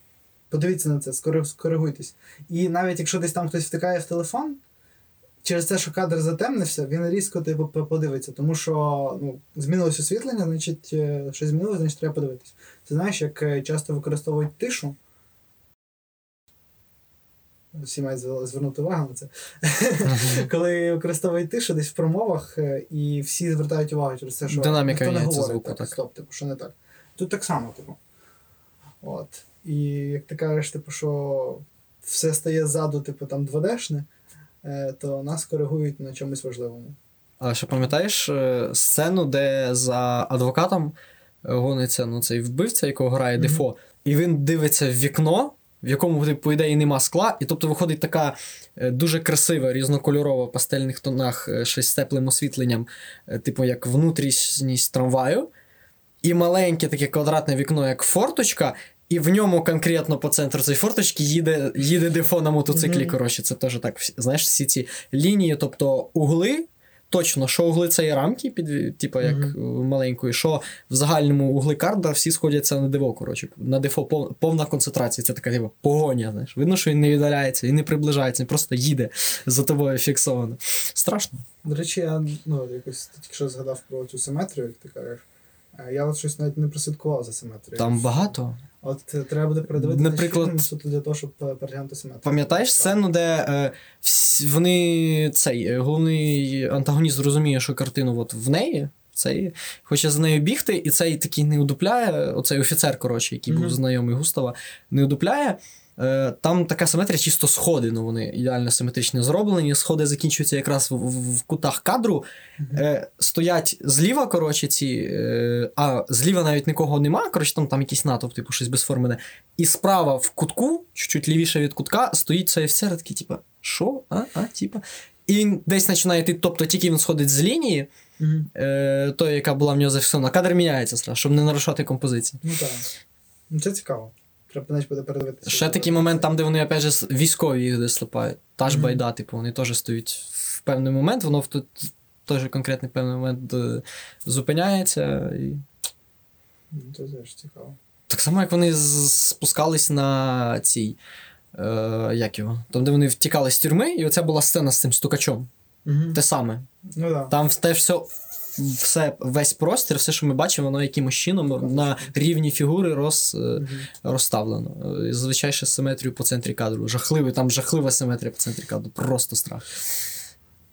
Подивіться на це, скоригуйтесь. І навіть якщо десь там хтось втикає в телефон, через те, що кадр затемнився, він різко типу, подивиться, тому що ну, змінилось освітлення, значить, е, щось змінилось, значить треба подивитись. Ти знаєш, як е, часто використовують тишу. Всі мають звернути увагу на це. Коли використовують тишу десь в промовах, е, і всі звертають увагу через те, що Динаміка ніхто не говорить, звуку, так, так. стоп, типу, що не так. Тут так само, типу. От. І як ти кажеш, типу, що все стає ззаду, типу, там 2D-шне, е, то нас коригують на чомусь важливому. А ще пам'ятаєш е, сцену, де за адвокатом е, гониться ну, цей вбивця, якого грає Мгм. Дефо, і він дивиться в вікно, в якому, типу, по ідеї, нема скла, і тобто виходить така дуже красива, різнокольорова в пастельних тонах, щось з теплим освітленням, типу як внутрішність трамваю, і маленьке таке квадратне вікно, як форточка. І в ньому конкретно по центру цієї форточки їде, їде дефо на мотоциклі. Мгм. Коротше, це теж так. Знаєш, всі ці лінії, тобто угли, точно, що угли це є рамки, під, типу, як е, маленької, що в загальному угли карда всі сходяться на диво. Коротше, на дефо пов- повна концентрація. Це така типу, погоня. Знаєш. Видно, що він не віддаляється, він не приближається, він просто їде за тобою фіксовано. Страшно. До речі, я ну, якось тільки що згадав про цю симетрію, як ти кажеш. Е, Я от щось навіть не прослідкував за симетрією. Там багато. От е, треба буде передивитися Наприклад, фільм суто для того, щоб е, переглянути симетрію. Пам'ятаєш сцену, де е, всі, вони цей головний антагоніст розуміє, що картину от в неї. Цей хоче за нею бігти, і цей такий не удупляє, оцей офіцер, коротше, який був знайомий Густава, не удупляє. Е, Там така симетрія, чисто сходи, ну вони ідеально симетрично зроблені. Сходи закінчуються якраз в, в, в кутах кадру. Е, стоять зліва, коротше, ці, е, а зліва навіть нікого нема, коротше, там, там якийсь натовп, типу, щось безформене. І справа в кутку, чуть-чуть лівіше від кутка, стоїть цей офіцер, такий, типу, що? А, а, типа. І він десь починає йти, тобто тільки він сходить з лінії, Мгм. е, тої, яка була в нього зафіксована, кадр міняється щоб не нарушати композицію. Ну так. Ну це цікаво. Треба значить буде передивитися. Ще такий момент, там, де вони, опять же, військові їх десь слипають. Та ж Мгм. байда, типу, вони теж стоять в певний момент, воно в тут теж конкретний певний момент е, зупиняється. І... Ну, Це теж цікаво. Так само, як вони спускались на цій. Е, як його? Там, де вони втікали з тюрми, і оця була сцена з цим стукачом. Угу. Те саме. Ну так. Там теж все, все, весь простір, все, що ми бачимо, воно якимось чином на рівні фігури роз, е, розставлено. Е, Зазвичай ще симетрію по центрі кадру. Жахливий, там жахлива симетрія по центрі кадру. Просто страх.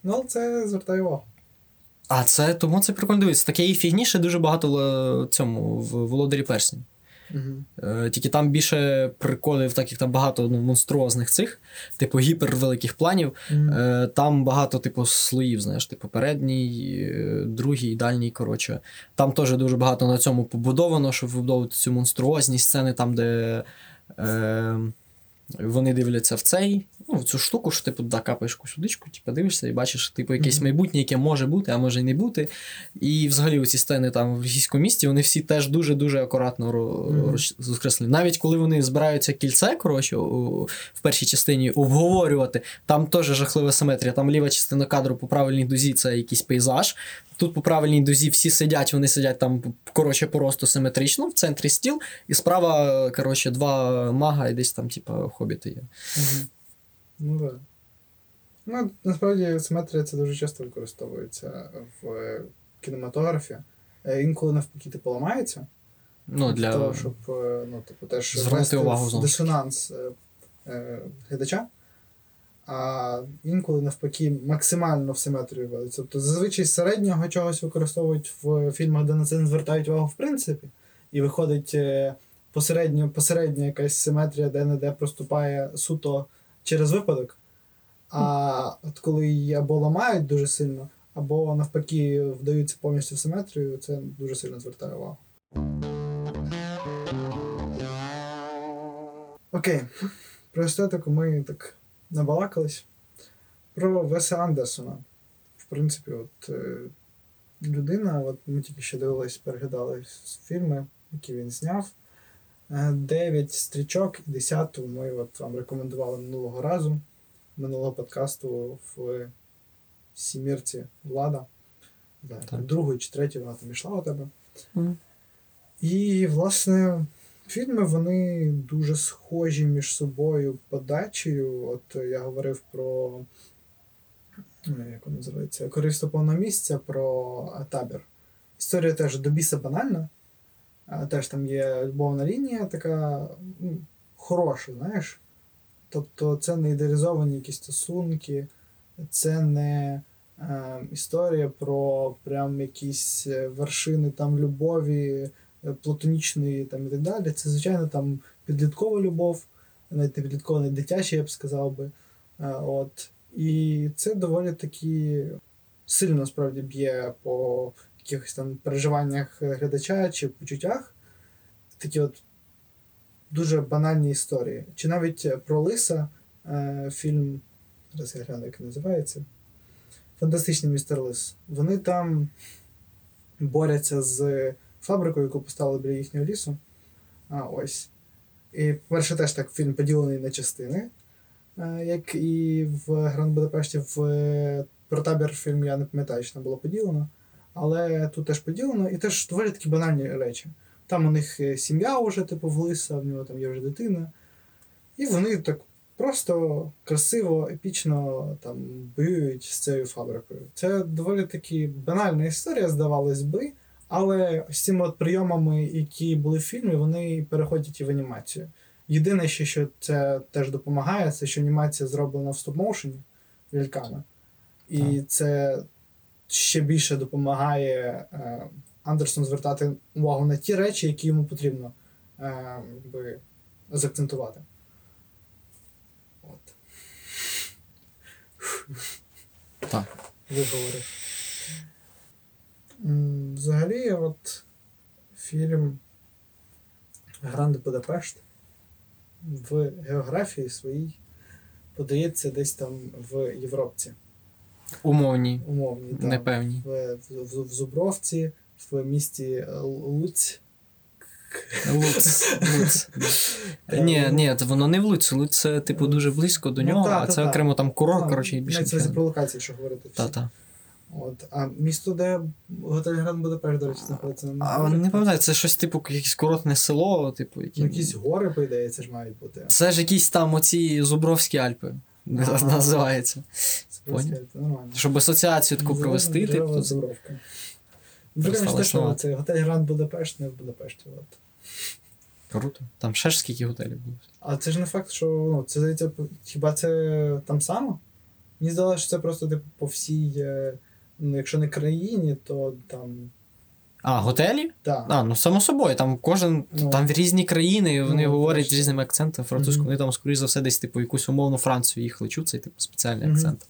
Ну, це звертає увагу. А це тому це прикольно дивитися. Таке фігні ще дуже багато в цьому в володарі перснів. Угу. Тільки там більше приколів, так як там багато ну, монструозних цих, типу гіпервеликих планів. Е, Там багато, типу, слоїв, знаєш, типу, передній, е, другий, дальній, коротше. Там теж дуже багато на цьому побудовано, щоб вибудовувати цю монструозність сцени, там, де е, вони дивляться в цей, ну, в цю штуку, що типу, да, капаєш якусь водичку, типу, дивишся і бачиш, типу, якесь майбутнє, яке може бути, а може й не бути. І взагалі ці сцени там в російському місті, вони всі теж дуже-дуже акуратно розкреслені. Навіть коли вони збираються кільце, коротше, в першій частині обговорювати, там теж жахлива симетрія. Там ліва частина кадру по правильній дозі це якийсь пейзаж. Тут по правильній дозі всі сидять, вони сидять там, коротше, просто симетрично, в центрі стіл, і справа, коротше, два мага, і десь там, типа, хобіти є. Угу. Ну так. Ну, насправді симетрія це дуже часто використовується в е, кінематографі. Е, Інколи навпаки типу ламається. Ну, для... того, щоб е, ну, типу, теж Звернути увагу дисонанс е, глядача. А інколи навпаки максимально в симетрію вводиться. Тобто зазвичай середнього чогось використовують в фільмах, де на це не звертають увагу в принципі. І виходить посередньо, посередня якась симетрія, де не де проступає суто через випадок. А от коли її або ламають дуже сильно, або навпаки вдаються повністю в симетрію, це дуже сильно звертає увагу. Окей. Про естетику ми так набалакались. Про Веса Андерсона. В принципі, от е, людина, от ми тільки що дивились, переглядали фільми, які він зняв. Е, Дев'ять стрічок, і десяту ми от вам рекомендували минулого разу, минулого подкасту в Сімірці Влада. Да, Так. Другу чи третю вона там йшла у тебе. Мгм. І, власне, фільми вони дуже схожі між собою подачею. От я говорив про ну, як воно називається, користо повного місця про табір. Історія теж до біса банальна. Теж там є любовна лінія, така ну, хороша, знаєш. Тобто це не ідеалізовані якісь стосунки, це не е, історія про прям якісь е, вершини там любові, е, платонічної там і так далі. Це, звичайно, там підліткова любов, навіть не підліткова, не дитяча, я б сказав би. Е, От. І це доволі таки сильно насправді б'є по якихось там переживаннях глядача чи почуттях. Такі от дуже банальні історії. Чи навіть е, про Лиса е, фільм, зараз я гляну, як він називається. Фантастичний містер Лис. Вони там борються з фабрикою, яку поставили біля їхнього лісу. А, ось. І, перше, теж так фільм поділений на частини, е, як і в Гранд Будапешті в е, про табір фільм я не пам'ятаю, що там було поділено. Але тут теж поділено, і теж доволі такі банальні речі. Там у них е, сім'я вже, типу, в лиса, в нього там є вже дитина. І вони так просто красиво, епічно там воюють з цією фабрикою. Це доволі таки банальна історія, здавалось би, але з цими от прийомами, які були в фільмі, вони переходять і в анімацію. Єдине, ще, що це теж допомагає, це що анімація зроблена в стоп-моушені ляльками. І Так. це ще більше допомагає е, Андерсону звертати увагу на ті речі, які йому потрібно е, якби, закцентувати. От. Так. Виговорив. Взагалі, от фільм Гранд Будапешт в географії своїй подається десь там в Європці. Умовні, Умовні. непевні. в, в, в Зубровці, в місті Луцьк, Луц. Луц. Ні, ні, воно не в Луці. Луць це, типу, дуже близько до Ну, нього, та, а це та. окремо там курорт, Ну, коротше, і більше. Нічого. про локації, що говорити. Та-та. От, а місто, де готель Гранд Будапешт, до речі, знаходиться на А не пам'ятаю, це щось типу якесь курортне село, типу, які... Ну, якісь гори, по ідеї, це ж мають бути. Це ж якісь там оці Зубровські Альпи називається. Нормально. Щоб асоціацію таку провести, ти. Зубровка. Ну, Прикольно, що це готель Гранд Будапешт не в Будапешті. От. Круто. Там ще ж скільки готелів було. А це ж не факт, що ну, це здається, хіба це там само? Мені здалося, що це просто типу, по всій, е, ну, якщо не країні, то там. А, готелі? Так. А, ну само собою, там кожен, Ну. там різні країни, вони Ну, говорять точно. різними акцентами французькою. Мгм. Вони там, скоріш за все, десь, типу, якусь умовну Францію їх лечуть, цей типу спеціальний Мгм. акцент.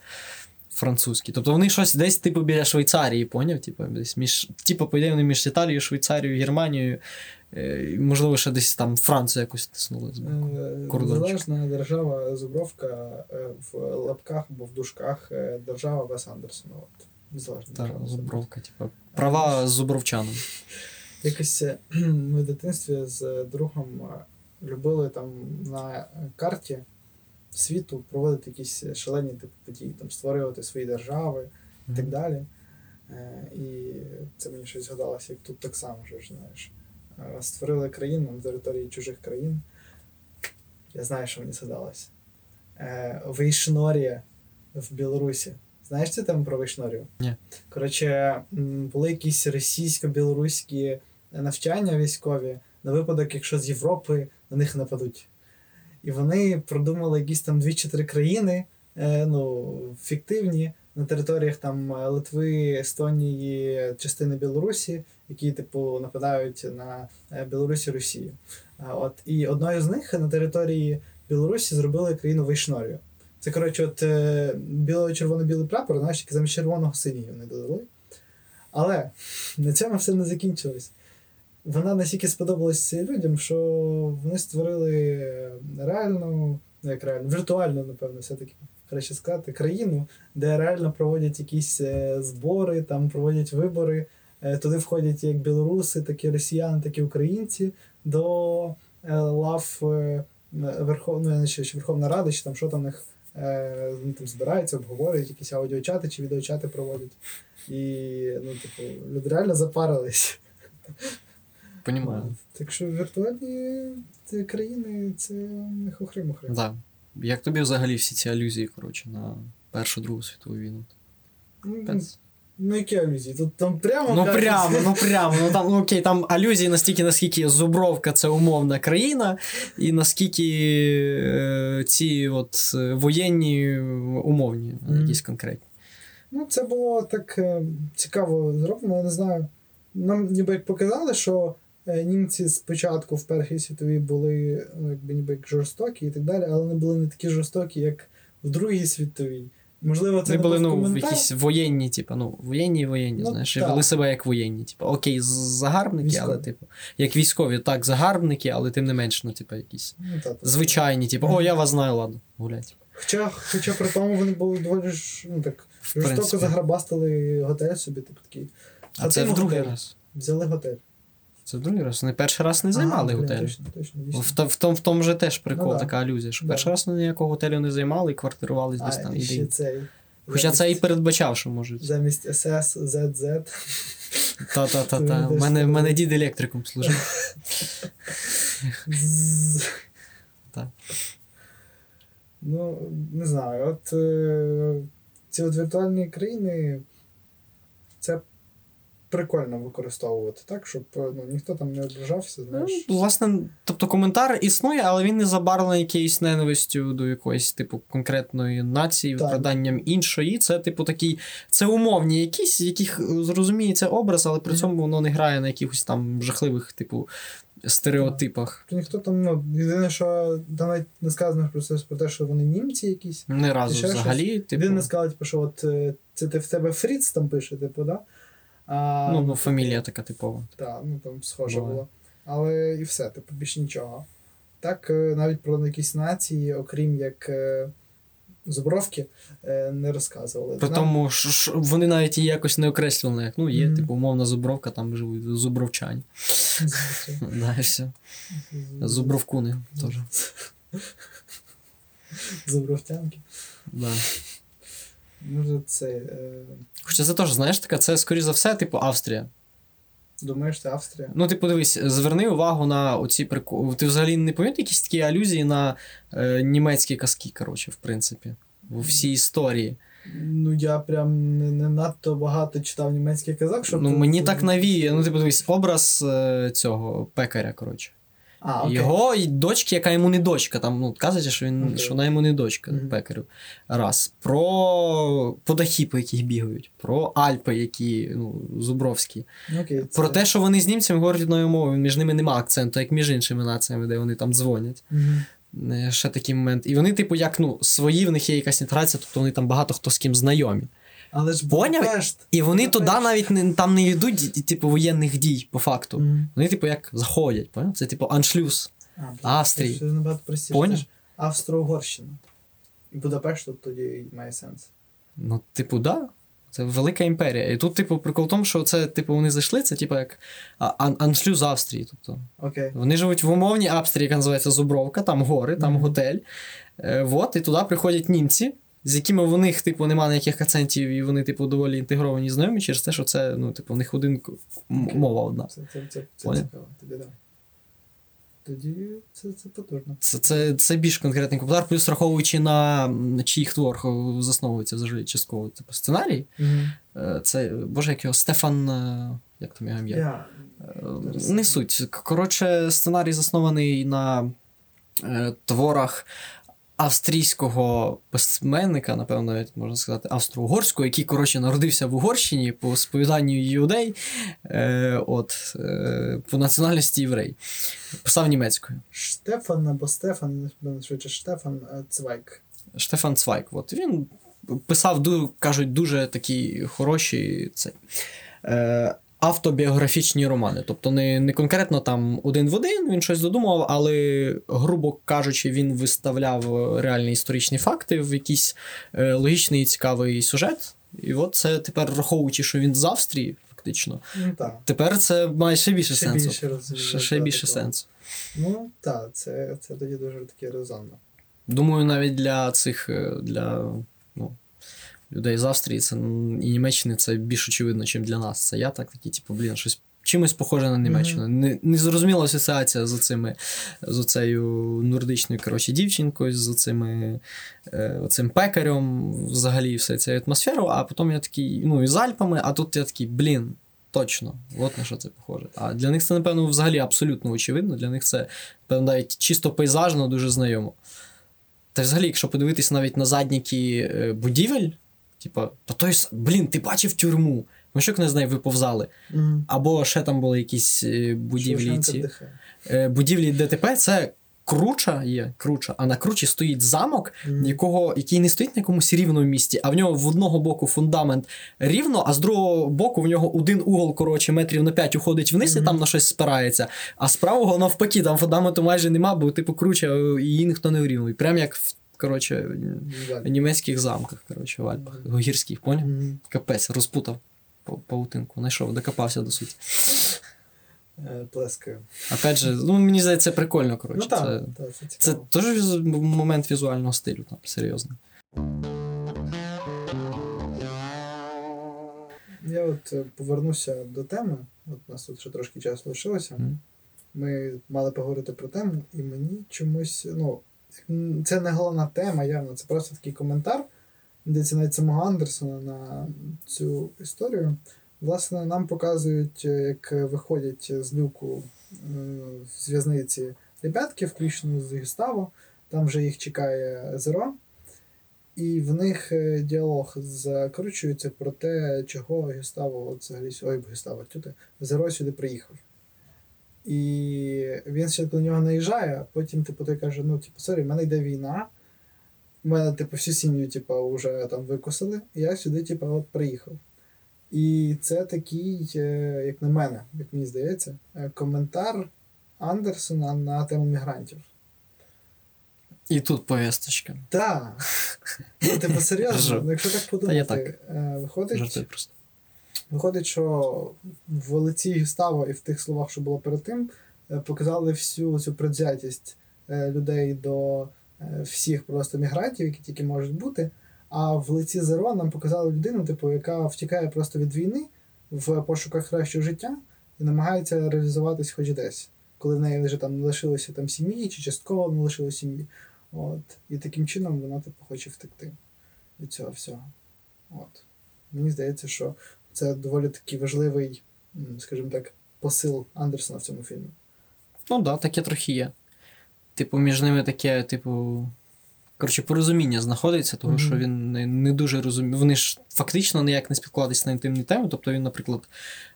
Французький. Тобто вони щось десь, типу, біля Швейцарії, поняв? Типу, десь між, типу, по ідеї, вони між Італією, Швейцарією, Германією, е, можливо, ще десь там Францію якусь тиснули. з боку. Е. Незалежна держава Зубровка е, в лапках або в дужках держава Вес Андерсона. От. Незалежна Та. Зубровка, типу. Права з зубровчаном. Якось е, ми в дитинстві з другом е, любили там на карті світу проводити якісь шалені типу події, там створювати свої держави і так далі. Е, І це мені щось згадалося, як тут так само вже ж знаєш. Е, Створили країну на території чужих країн. Я знаю, що мені згадалося. Е, Вейшнорія в Білорусі. Знаєш це там про Вейшнорію? Ні. Коротше, були якісь російсько-білоруські навчання військові на випадок, якщо з Європи на них нападуть. І вони продумали якісь там 2-3 країни, е, ну, фіктивні, на територіях там е, Литви, Естонії, частини Білорусі, які, типу, нападають на е, Білорусі Росію. От, і одною з них на території Білорусі зробили країну Вайшнорію. Це, коротше, от е, біло-червоно-білий прапор, знаєш, який замість червоного синій вони додали. Але на цьому все не закінчилось. Вона настільки сподобалась людям, що вони створили реальну, ну як реальну, віртуальну, напевно, все-таки краще сказати, країну, де реально проводять якісь е, збори, там проводять вибори. Е, Туди входять як білоруси, так і росіяни, так і українці до лав Верховної, ну, Верховна Рада, чи там що там е, вони там збираються, обговорюють, якісь аудіочати чи відеочати проводять. І ну, типу, люди реально запарились. Понімаю. Так що віртуальні країни це не хухри-мухри. Да. Як тобі взагалі всі ці алюзії, коротше, на Першу Другу світову війну? Ну, Пец. Ну, які алюзії? Тут там прямо. Ну кажуть, прямо, ну прямо. Ну там, ну окей, там алюзії настільки, наскільки Зубровка це умовна країна, і наскільки е, ці от е, воєнні умовні, Мгм. якісь конкретні. Ну, це було так е, цікаво зроблено, я не знаю. Нам ніби як показали, що е, німці спочатку в Першій світовій були ну, якби ніби як жорстокі і так далі, але вони були не такі жорстокі, як в Другій світовій. Можливо, це не були ну, коментар. якісь воєнні, типу, ну, воєнні і воєнні, Ну, знаєш, і вели себе як воєнні. Типу, окей, загарбники, Військові. але, типу, як військові, так, загарбники, але тим не менш, ну, типу, якісь Ну, та, та. звичайні, типу, о, я вас знаю, ладно, гулять. Хоча, хоча при тому вони були доволі ж, ну, так, жорстоко заграбастили готель собі, типу такий. А, А це в другий раз. Взяли готель. Це другий раз. Вони перший раз не займали А, блін, готель. Точно, точно. В, в, тому, в тому же теж прикол, Ну, да. така алюзія, що Да. перший раз вони ніякого готелю не займали і квартирувались десь там. ще цей. Хоча це і передбачав, що можуть. Замість SS, ZZ. Та-та-та-та. У мене, в мене дід електриком служив. Так. Ну, не знаю, от е, ці от віртуальні країни прикольно використовувати так, щоб е, ну, ніхто там не ображався, Ну, знаєш. власне, тобто коментар існує, але він не забарвлений якоюсь ненавистю до якоїсь, типу, конкретної нації, вкраданням іншої. Це, типу, такий, це умовні якісь, яких е, зрозуміється образ, але при цьому воно не грає на якихось там жахливих, типу, стереотипах. То ніхто там, ну, єдине, що навіть не сказано про це про те, що вони німці якісь. Не разу ще щось? взагалі, типу. Єдине сказали, типу, що от е, це ти в тебе Фріц там пише, типу, да? А, Ну, ну, фамілія така типова. Так, ну там схоже Буває. було. Але і все, типу, більш нічого. Так, е, навіть про якісь нації, окрім як. е, Зубровки е, не розказували. При тому, що, вони навіть її якось не окреслювали, як ну, є, Мгм. типу, умовна зубровка, там живуть зубровчані. Да, і все. Зубровкуни теж. Зубровтянки. Да. Може, це. Е, Хоча це теж, знаєш, така, це, скоріш за все, типу, Австрія. думаєш, це Австрія? Ну, ти подивись, зверни увагу на оці приколи. Ти взагалі не пам'ятаєш якісь такі алюзії на е, німецькі казки, коротше, в принципі, у всій історії. Ну, я прям не, не надто багато читав німецький казак, щоб. ну, тут- мені так навіє. Ну, ти подивись, образ е, цього пекаря, коротше. А, окей. Його і дочки, яка йому не дочка. Там, ну, казується, що він що вона йому не дочка Мгм. пекарю. Раз. Про подахи, по яких бігають, про Альпи, які ну, зубровські. Окей, це... Про те, що вони з німцями говорять одною мовою, між ними нема акценту, як між іншими націями, де вони там дзвонять. Е, Ще такий момент. І вони, типу, як ну, свої, в них є якась інтеграція, тобто вони там багато хто з ким знайомі. Але ж Поняв? І вони туди навіть не, там не йдуть, типу, воєнних дій, по факту. Мгм. Вони, типу, як заходять, поняв? Це типу аншлюз. А, Австрії. Це набагато простіше. Поняв? Австро-Угорщина. І Будапешт тут тоді має сенс. Ну, типу, да. Це велика імперія. І тут, типу, прикол в тому, що це, типу, вони зайшли, це типу як ан- аншлюз Австрії. Тобто, Окей. вони живуть в умовній Австрії, яка називається Зубровка, там гори, там Мгм. готель. Е, вот, і туди приходять німці, з якими в них, типу, немає ніяких акцентів, і вони, типу, доволі інтегровані знайомі через те, що це, ну, типу, в них один мова одна. Це, це, це, це цікаво. Тоді да. Тоді це, це потужно. Це, це, це більш конкретний коментар, плюс враховуючи на чиїх творах е, засновується взагалі частково типу, сценарій. Е, Це, боже, як його Стефан. е, Як там його ім'я? Я... Е, Не суть. Коротше, сценарій заснований на творах австрійського письменника, напевно, навіть можна сказати, австро-угорського, який, коротше, народився в Угорщині по сповіданню юдей, е, от, е, по національності єврей. Писав німецькою. Штефан або Стефан, швидше Штефан е, Цвайк. Штефан Цвайк. От він писав, кажуть, дуже такі хороші цей, е, автобіографічні романи. Тобто не, не конкретно там один в один він щось додумав, але, грубо кажучи, він виставляв реальні історичні факти в якийсь е, логічний і цікавий сюжет. І от це тепер, враховуючи, що він з Австрії, фактично, Ну так. тепер це має ще більше Ще сенсу. більше розумію, ще, ще більше так. сенсу. Ну так, це, це тоді дуже таке резонно. Думаю, навіть для цих е, для людей з Австрії це, і Німеччини це більш очевидно, ніж для нас. Це я так такий, типу, блін, щось чимось похоже на Німеччину. Не, незрозуміла асоціація з оцими, з оцею нордичною коротше, дівчинкою, з оцими, е, оцим пекарем, взагалі все цією атмосферою, а потім я такий, ну, і з Альпами, а тут я такий, блін. Точно, от на що це похоже. А для них це, напевно, взагалі абсолютно очевидно. Для них це, напевно, навіть чисто пейзажно дуже знайомо. Та взагалі, якщо подивитись навіть на задніки е, будівель, типа, то той, блін, ти бачив тюрму. Ми що не знаю, виповзали. Угу. Або ще там були якісь е, будівлі. Ці. Е, будівлі ДТП це круча є, круча, а на кручі стоїть замок, Мгм. якого, який не стоїть на якомусь рівному місці, а в нього в одного боку фундамент рівно, а з другого боку в нього один угол, коротше, метрів на 5 уходить вниз і там на щось спирається. А з правого навпаки, там фундаменту майже нема, бо типу круча, її ніхто не урівнує. Прям як в коротше, в німецьких замках, коротше, в Альпах, Мгм. гірських, поняв? Мгм. Капець, розпутав пау- паутинку, знайшов, докопався до суті. Е, Плескаю. Опять же, ну мені здається, це прикольно, коротше. Ну це... так, це Це теж момент візуального стилю, там, серйозно. Я от е, повернуся до теми. От у нас тут ще трошки часу лишилося. Мгм. Ми мали поговорити про тему, і мені чомусь, ну, це не головна тема, явно, це просто такий коментар, йдеться навіть самого Андерсона на цю історію. Власне, нам показують, е, як виходять з люку з в'язниці ребятки, включно з Гюставо. Там вже їх чекає Зеро. І в них е, діалог закручується про те, чого Гюставо, взагалі, ой, Гюставо, тю ти, Зеро сюди приїхав. І він ще до нього наїжджає, а потім, типу, той каже: ну, типу, sorry, в мене йде війна. У мене, типу, всю сім'ю, типу, вже там викосили, і я сюди, типу, от приїхав. І це такий, е, як на мене, як мені здається, е, коментар Андерсона на тему мігрантів. І тут повісточка. Так. Ну, типу, серйозно, ну, якщо так Та подумати, я так. е, виходить, просто. Виходить, що в лиці Гюставо і в тих словах, що було перед тим, е, показали всю цю предвзятість е, людей до е, всіх просто мігрантів, які тільки можуть бути. А в лиці Зеро нам показали людину, типу, яка втікає просто від війни в пошуках кращого життя і намагається реалізуватись хоч десь, коли в неї вже там не лишилося там сім'ї чи частково не лишилося сім'ї. От. І таким чином вона типу, хоче втекти від цього всього. От. Мені здається, що це доволі такий важливий, скажімо так, посил Андерсона в цьому фільмі. Ну так, да, таке трохи є. Типу, між ними таке, типу. Коротше, порозуміння знаходиться, тому Мгм. що він не, не дуже розуміє. Вони ж фактично ніяк не спілкувалися на інтимні теми. Тобто він, наприклад,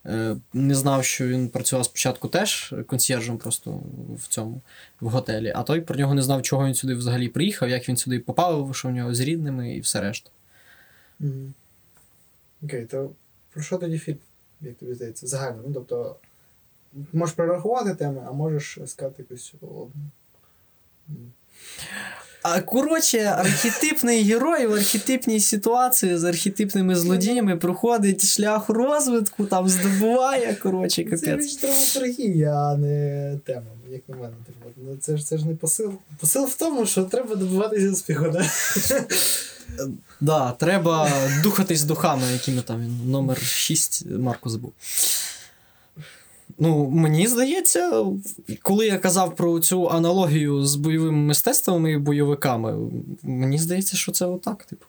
е, не знав, що він працював спочатку теж консьєржем просто в цьому в готелі, а той про нього не знав, чого він сюди взагалі приїхав, як він сюди попав, що в нього з рідними і все решта. Окей, то про що тоді фільм, як тобі здається? Загально. Ну, тобто, можеш перерахувати теми, а можеш сказати якусь одну. А коротше, архетипний герой в архетипній ситуації з архетипними злодіями проходить шлях розвитку, там здобуває, коротше, Це капець. річ драматургія, а не тема, як на мене. Типу. Ну, це, ж, це ж не посил. Посил в тому, що треба добиватися успіху, да? Да, треба духатись духами, якими там він номер 6 Марко забув. Ну, мені здається, коли я казав про цю аналогію з бойовими мистецтвами і бойовиками, мені здається, що це отак, типу.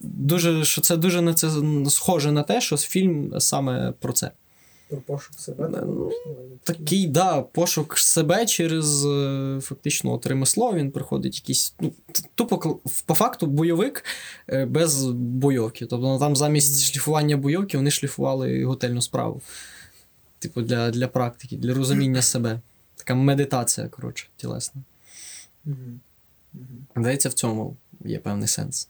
Дуже, що це дуже на це схоже на те, що фільм саме про це. Про пошук себе. Ну, типу, Такий, да, пошук себе через е, фактично от ремесло. Він приходить якийсь. Ну, тупо по факту бойовик е, без бойовки. Тобто ну, там замість шліфування бойовки вони шліфували готельну справу. Типу, для, для практики, для розуміння себе. Така медитація, коротше, тілесна. Здається, в цьому є певний сенс.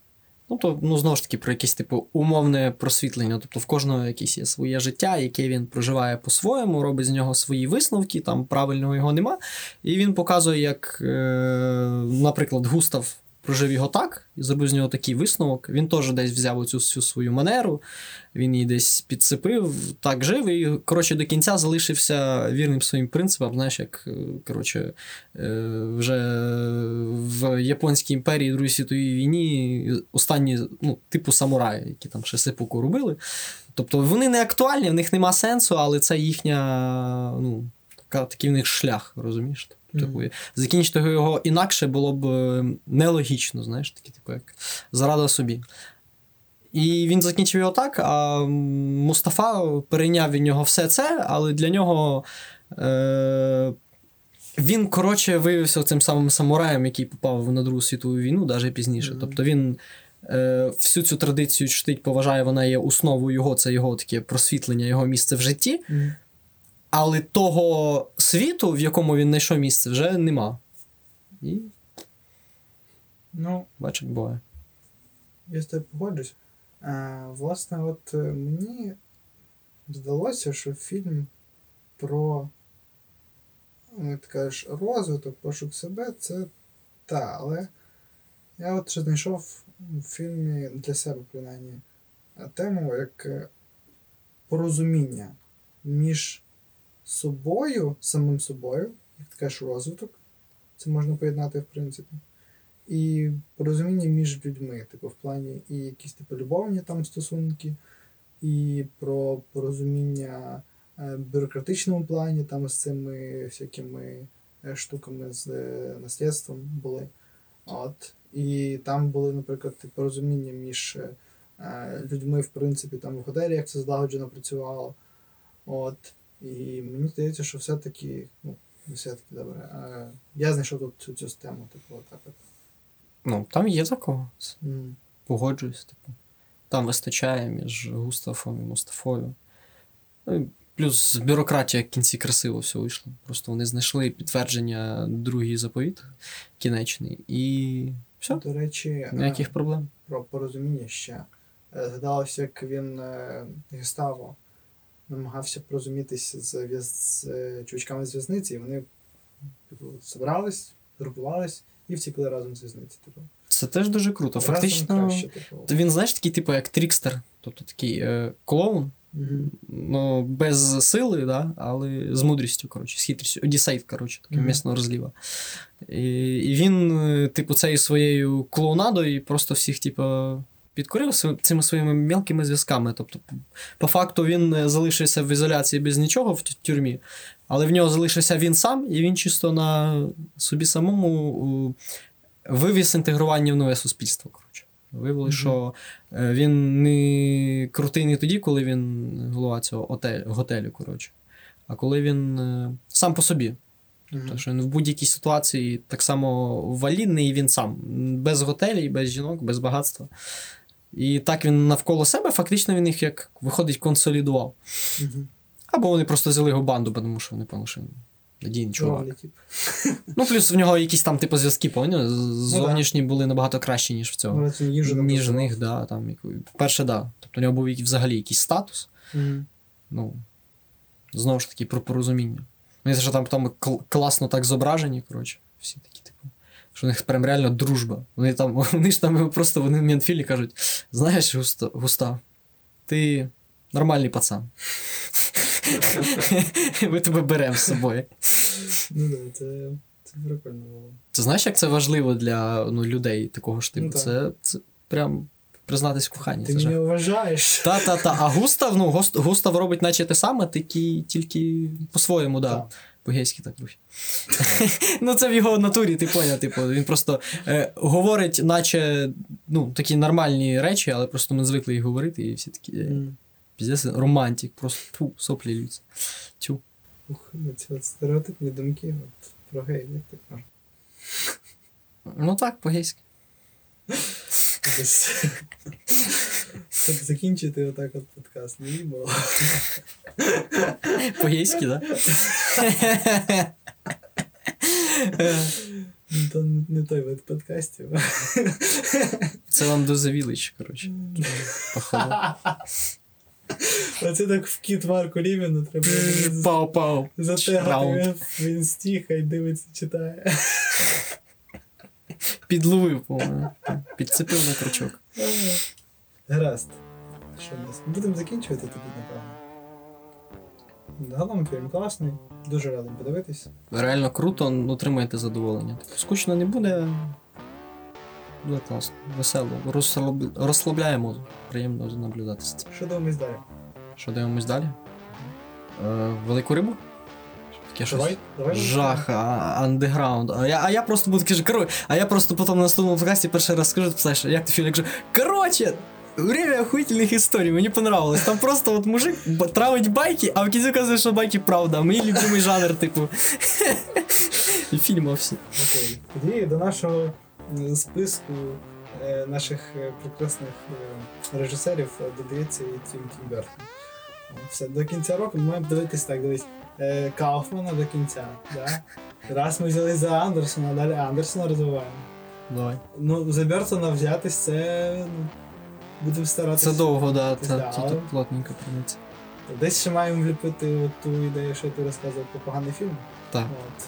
Ну, то, ну, знову ж таки, про якесь типу умовне просвітлення. Тобто в кожного якесь є своє життя, яке він проживає по-своєму, робить з нього свої висновки, там правильного його нема. І він показує, як, е, наприклад, Густав прожив його так, і зробив з нього такий висновок. Він теж десь взяв оцю всю свою манеру, він її десь підсипив, так жив, і коротше до кінця залишився вірним своїм принципам. Знаєш, як е, коротше, е, вже в Японській імперії Другій світовій війні останні, ну, типу самураї, які там ще сипуку робили. Тобто вони не актуальні, в них нема сенсу, але це їхня, ну, така, такий в них шлях, розумієш? Типу, закінчити його інакше було б е, нелогічно, знаєш, такі, типу, як зарада собі. І він закінчив його так, а Мустафа перейняв від нього все це, але для нього. Е- він, коротше, виявився цим самим самураєм, який попав на Другу світову війну, навіть пізніше. Мгм. Тобто він е, всю цю традицію чтить, поважає, вона є основою його, це його таке просвітлення, його місце в житті. Мгм. Але того світу, в якому він знайшов місце, вже нема. І Ну, бачить, буває. Я з тобою погоджусь. Е, власне, от е, мені здалося, що фільм про як ти кажеш, розвиток, пошук себе це та, але я от ще знайшов в фільмі для себе, принаймні, тему як е, порозуміння між собою, самим собою, як ти кажеш, розвиток. Це можна поєднати, в принципі і порозуміння між людьми, типу, в плані і якісь типу любовні там стосунки, і про порозуміння е, в бюрократичному плані, там з цими всякими е, штуками з е, наслідством були. От. І там були, наприклад, типу, порозуміння між людьми, в принципі, там в готелі, як це злагоджено працювало. От. І мені здається, що все-таки, ну, не все-таки добре. Е, я знайшов тут цю, цю тему, типу, отак от. Ну, там є такого. М. Погоджуюсь, типу. Там вистачає між Густавом і Мустафою. Ну, плюс бюрократія в кінці красиво все вийшло. Просто вони знайшли підтвердження другий заповіт кінечний, і все, До речі, ніяких е, проблем. про порозуміння ще. Е, Згадалося, як він е, Геставо намагався порозумітися з, з е, чувачками з в'язниці, і вони типу, зібрались, згрупувались і втекли разом з в'язниці. Типу. Це теж дуже круто. Разом Фактично, краще, типу. то він, знаєш, такий, типу, як трікстер, тобто такий е, клоун, Мгм. ну, без сили, да, але з мудрістю, коротше, з хитрістю. Одіссейт, коротше, такий Мгм. місного розліва. І, і він, е, типу, цією своєю клоунадою просто всіх, типу, підкорив цими своїми мелкими зв'язками. Тобто, по факту, він е, залишився в ізоляції без нічого в тюрмі, але в нього залишився він сам, і він чисто на собі самому вивіз інтегрування в нове суспільство. Коротше. Виявили, Мгм. що е, він не крутий не тоді, коли він голова цього готелю, коротше, а коли він е, сам по собі. Мгм. Тому що він в будь-якій ситуації так само валідний і він сам. Без готелей, без жінок, без багатства. І так він навколо себе, фактично він їх як виходить, консолідував. Мгм. Або вони просто взяли його банду, тому що вони поняли, що надійний чувак. Ну, плюс в нього якісь там типу зв'язки, поняв? Ну Зовнішні були набагато кращі, ніж в цього. Він Ніж них, да, там, перше, да. Тобто у нього був взагалі якийсь статус. Ну, знову ж таки, про порозуміння. Мені здається, що там, там кл- класно так зображені, коротше, всі такі. Що у них прям реально дружба. Вони там, вони ж там просто вони в Мінфілі кажуть: знаєш, Густа, Густав, ти нормальний пацан. Ми тебе беремо з собою. Ну це, це прикольно було. Ти знаєш, як це важливо для ну, людей такого ж типу? Ну, це, це прям признатись в коханні. Ти мене вважаєш. Та-та-та. А Густав, ну, Густ- Густав робить наче те саме, тільки, тільки по-своєму, да. Так. По-гейськи так трохи. ну, це в його натурі, ти поняв, типу, він просто е, говорить, наче ну, такі нормальні речі, але просто ми звикли їх говорити, і всі такі е, піздець, романтик, просто фу, соплі лються. Тю. Ух, ці от стереотипні думки от, про геїв, як так можна. Ну так, по-гейськи. Щоб закінчити отак от подкаст, не було. По-гейськи, так? Ну, То не, той вид подкастів. Це вам до Village, коротше. Оце так в кіт Марку Рівіну треба Пау-пау. затегати в інсті, хай дивиться, читає. Підловив, по-моєму. Підцепив на крючок. Гаразд. Що в нас? Будемо закінчувати тоді, напевно. Загалом фільм класний, дуже радий подивитись. Реально круто, отримаєте задоволення. Типу, скучно не буде. Буде класно, весело. Розслаб... Розслабляє мозок. Приємно наблюдати за цим. Що думаєш далі? Що дивимось далі? Е, велику рибу? Таке щось. Давай, давай. Жах, а- андеграунд. А я, а я просто буду кажу, коротше, а я просто потім на наступному подкасті перший раз скажу, ти писаєш, як ти фільм, я кажу, коротше, время охуительних історій, мені понравилось. Там просто от мужик травить байки, а в кінці казує, що байки правда. А мій любимий жанр, типу. І фільма всі. Окей. Тоді до нашого е, списку е, наших е, прекрасних е, режисерів е, додається і Тім Тім Бертон. Все, до кінця року ми маємо дивитись так, дивись. Е, Кауфмана до кінця. Да? Раз ми взяли за Андерсона, далі Андерсона розвиваємо. Давай. Ну, за Бертона взятись це. Ну, будемо старатися. Це довго, да, Це да, але- плотненько прийметься. Десь ще маємо вліпити от ту ідею, що ти розказував про поганий фільм. Так. От.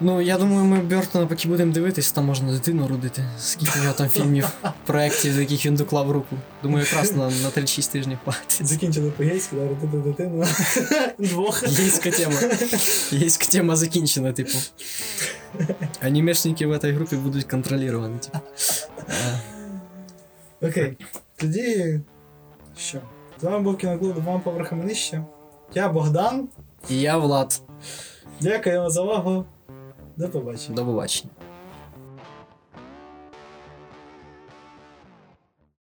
Ну, я думаю, ми Бертона поки будемо дивитись, там можна дитину родити. Скільки в нього там фільмів, проєктів, з яких він доклав руку. Думаю, якраз на, на 3-6 тижнів хватить. Закінчили по-гейськи, да, родити дитину. Двох. Єйська тема. Єйська тема закінчена, типу. Анімешники в этой групі будуть контролювані. Типу. Е, Окей. Тоді. Що? З вами був кіноклуб двома поверхами нижче. Я Богдан. І я Влад. Дякуємо за увагу. До побачення. До побачення.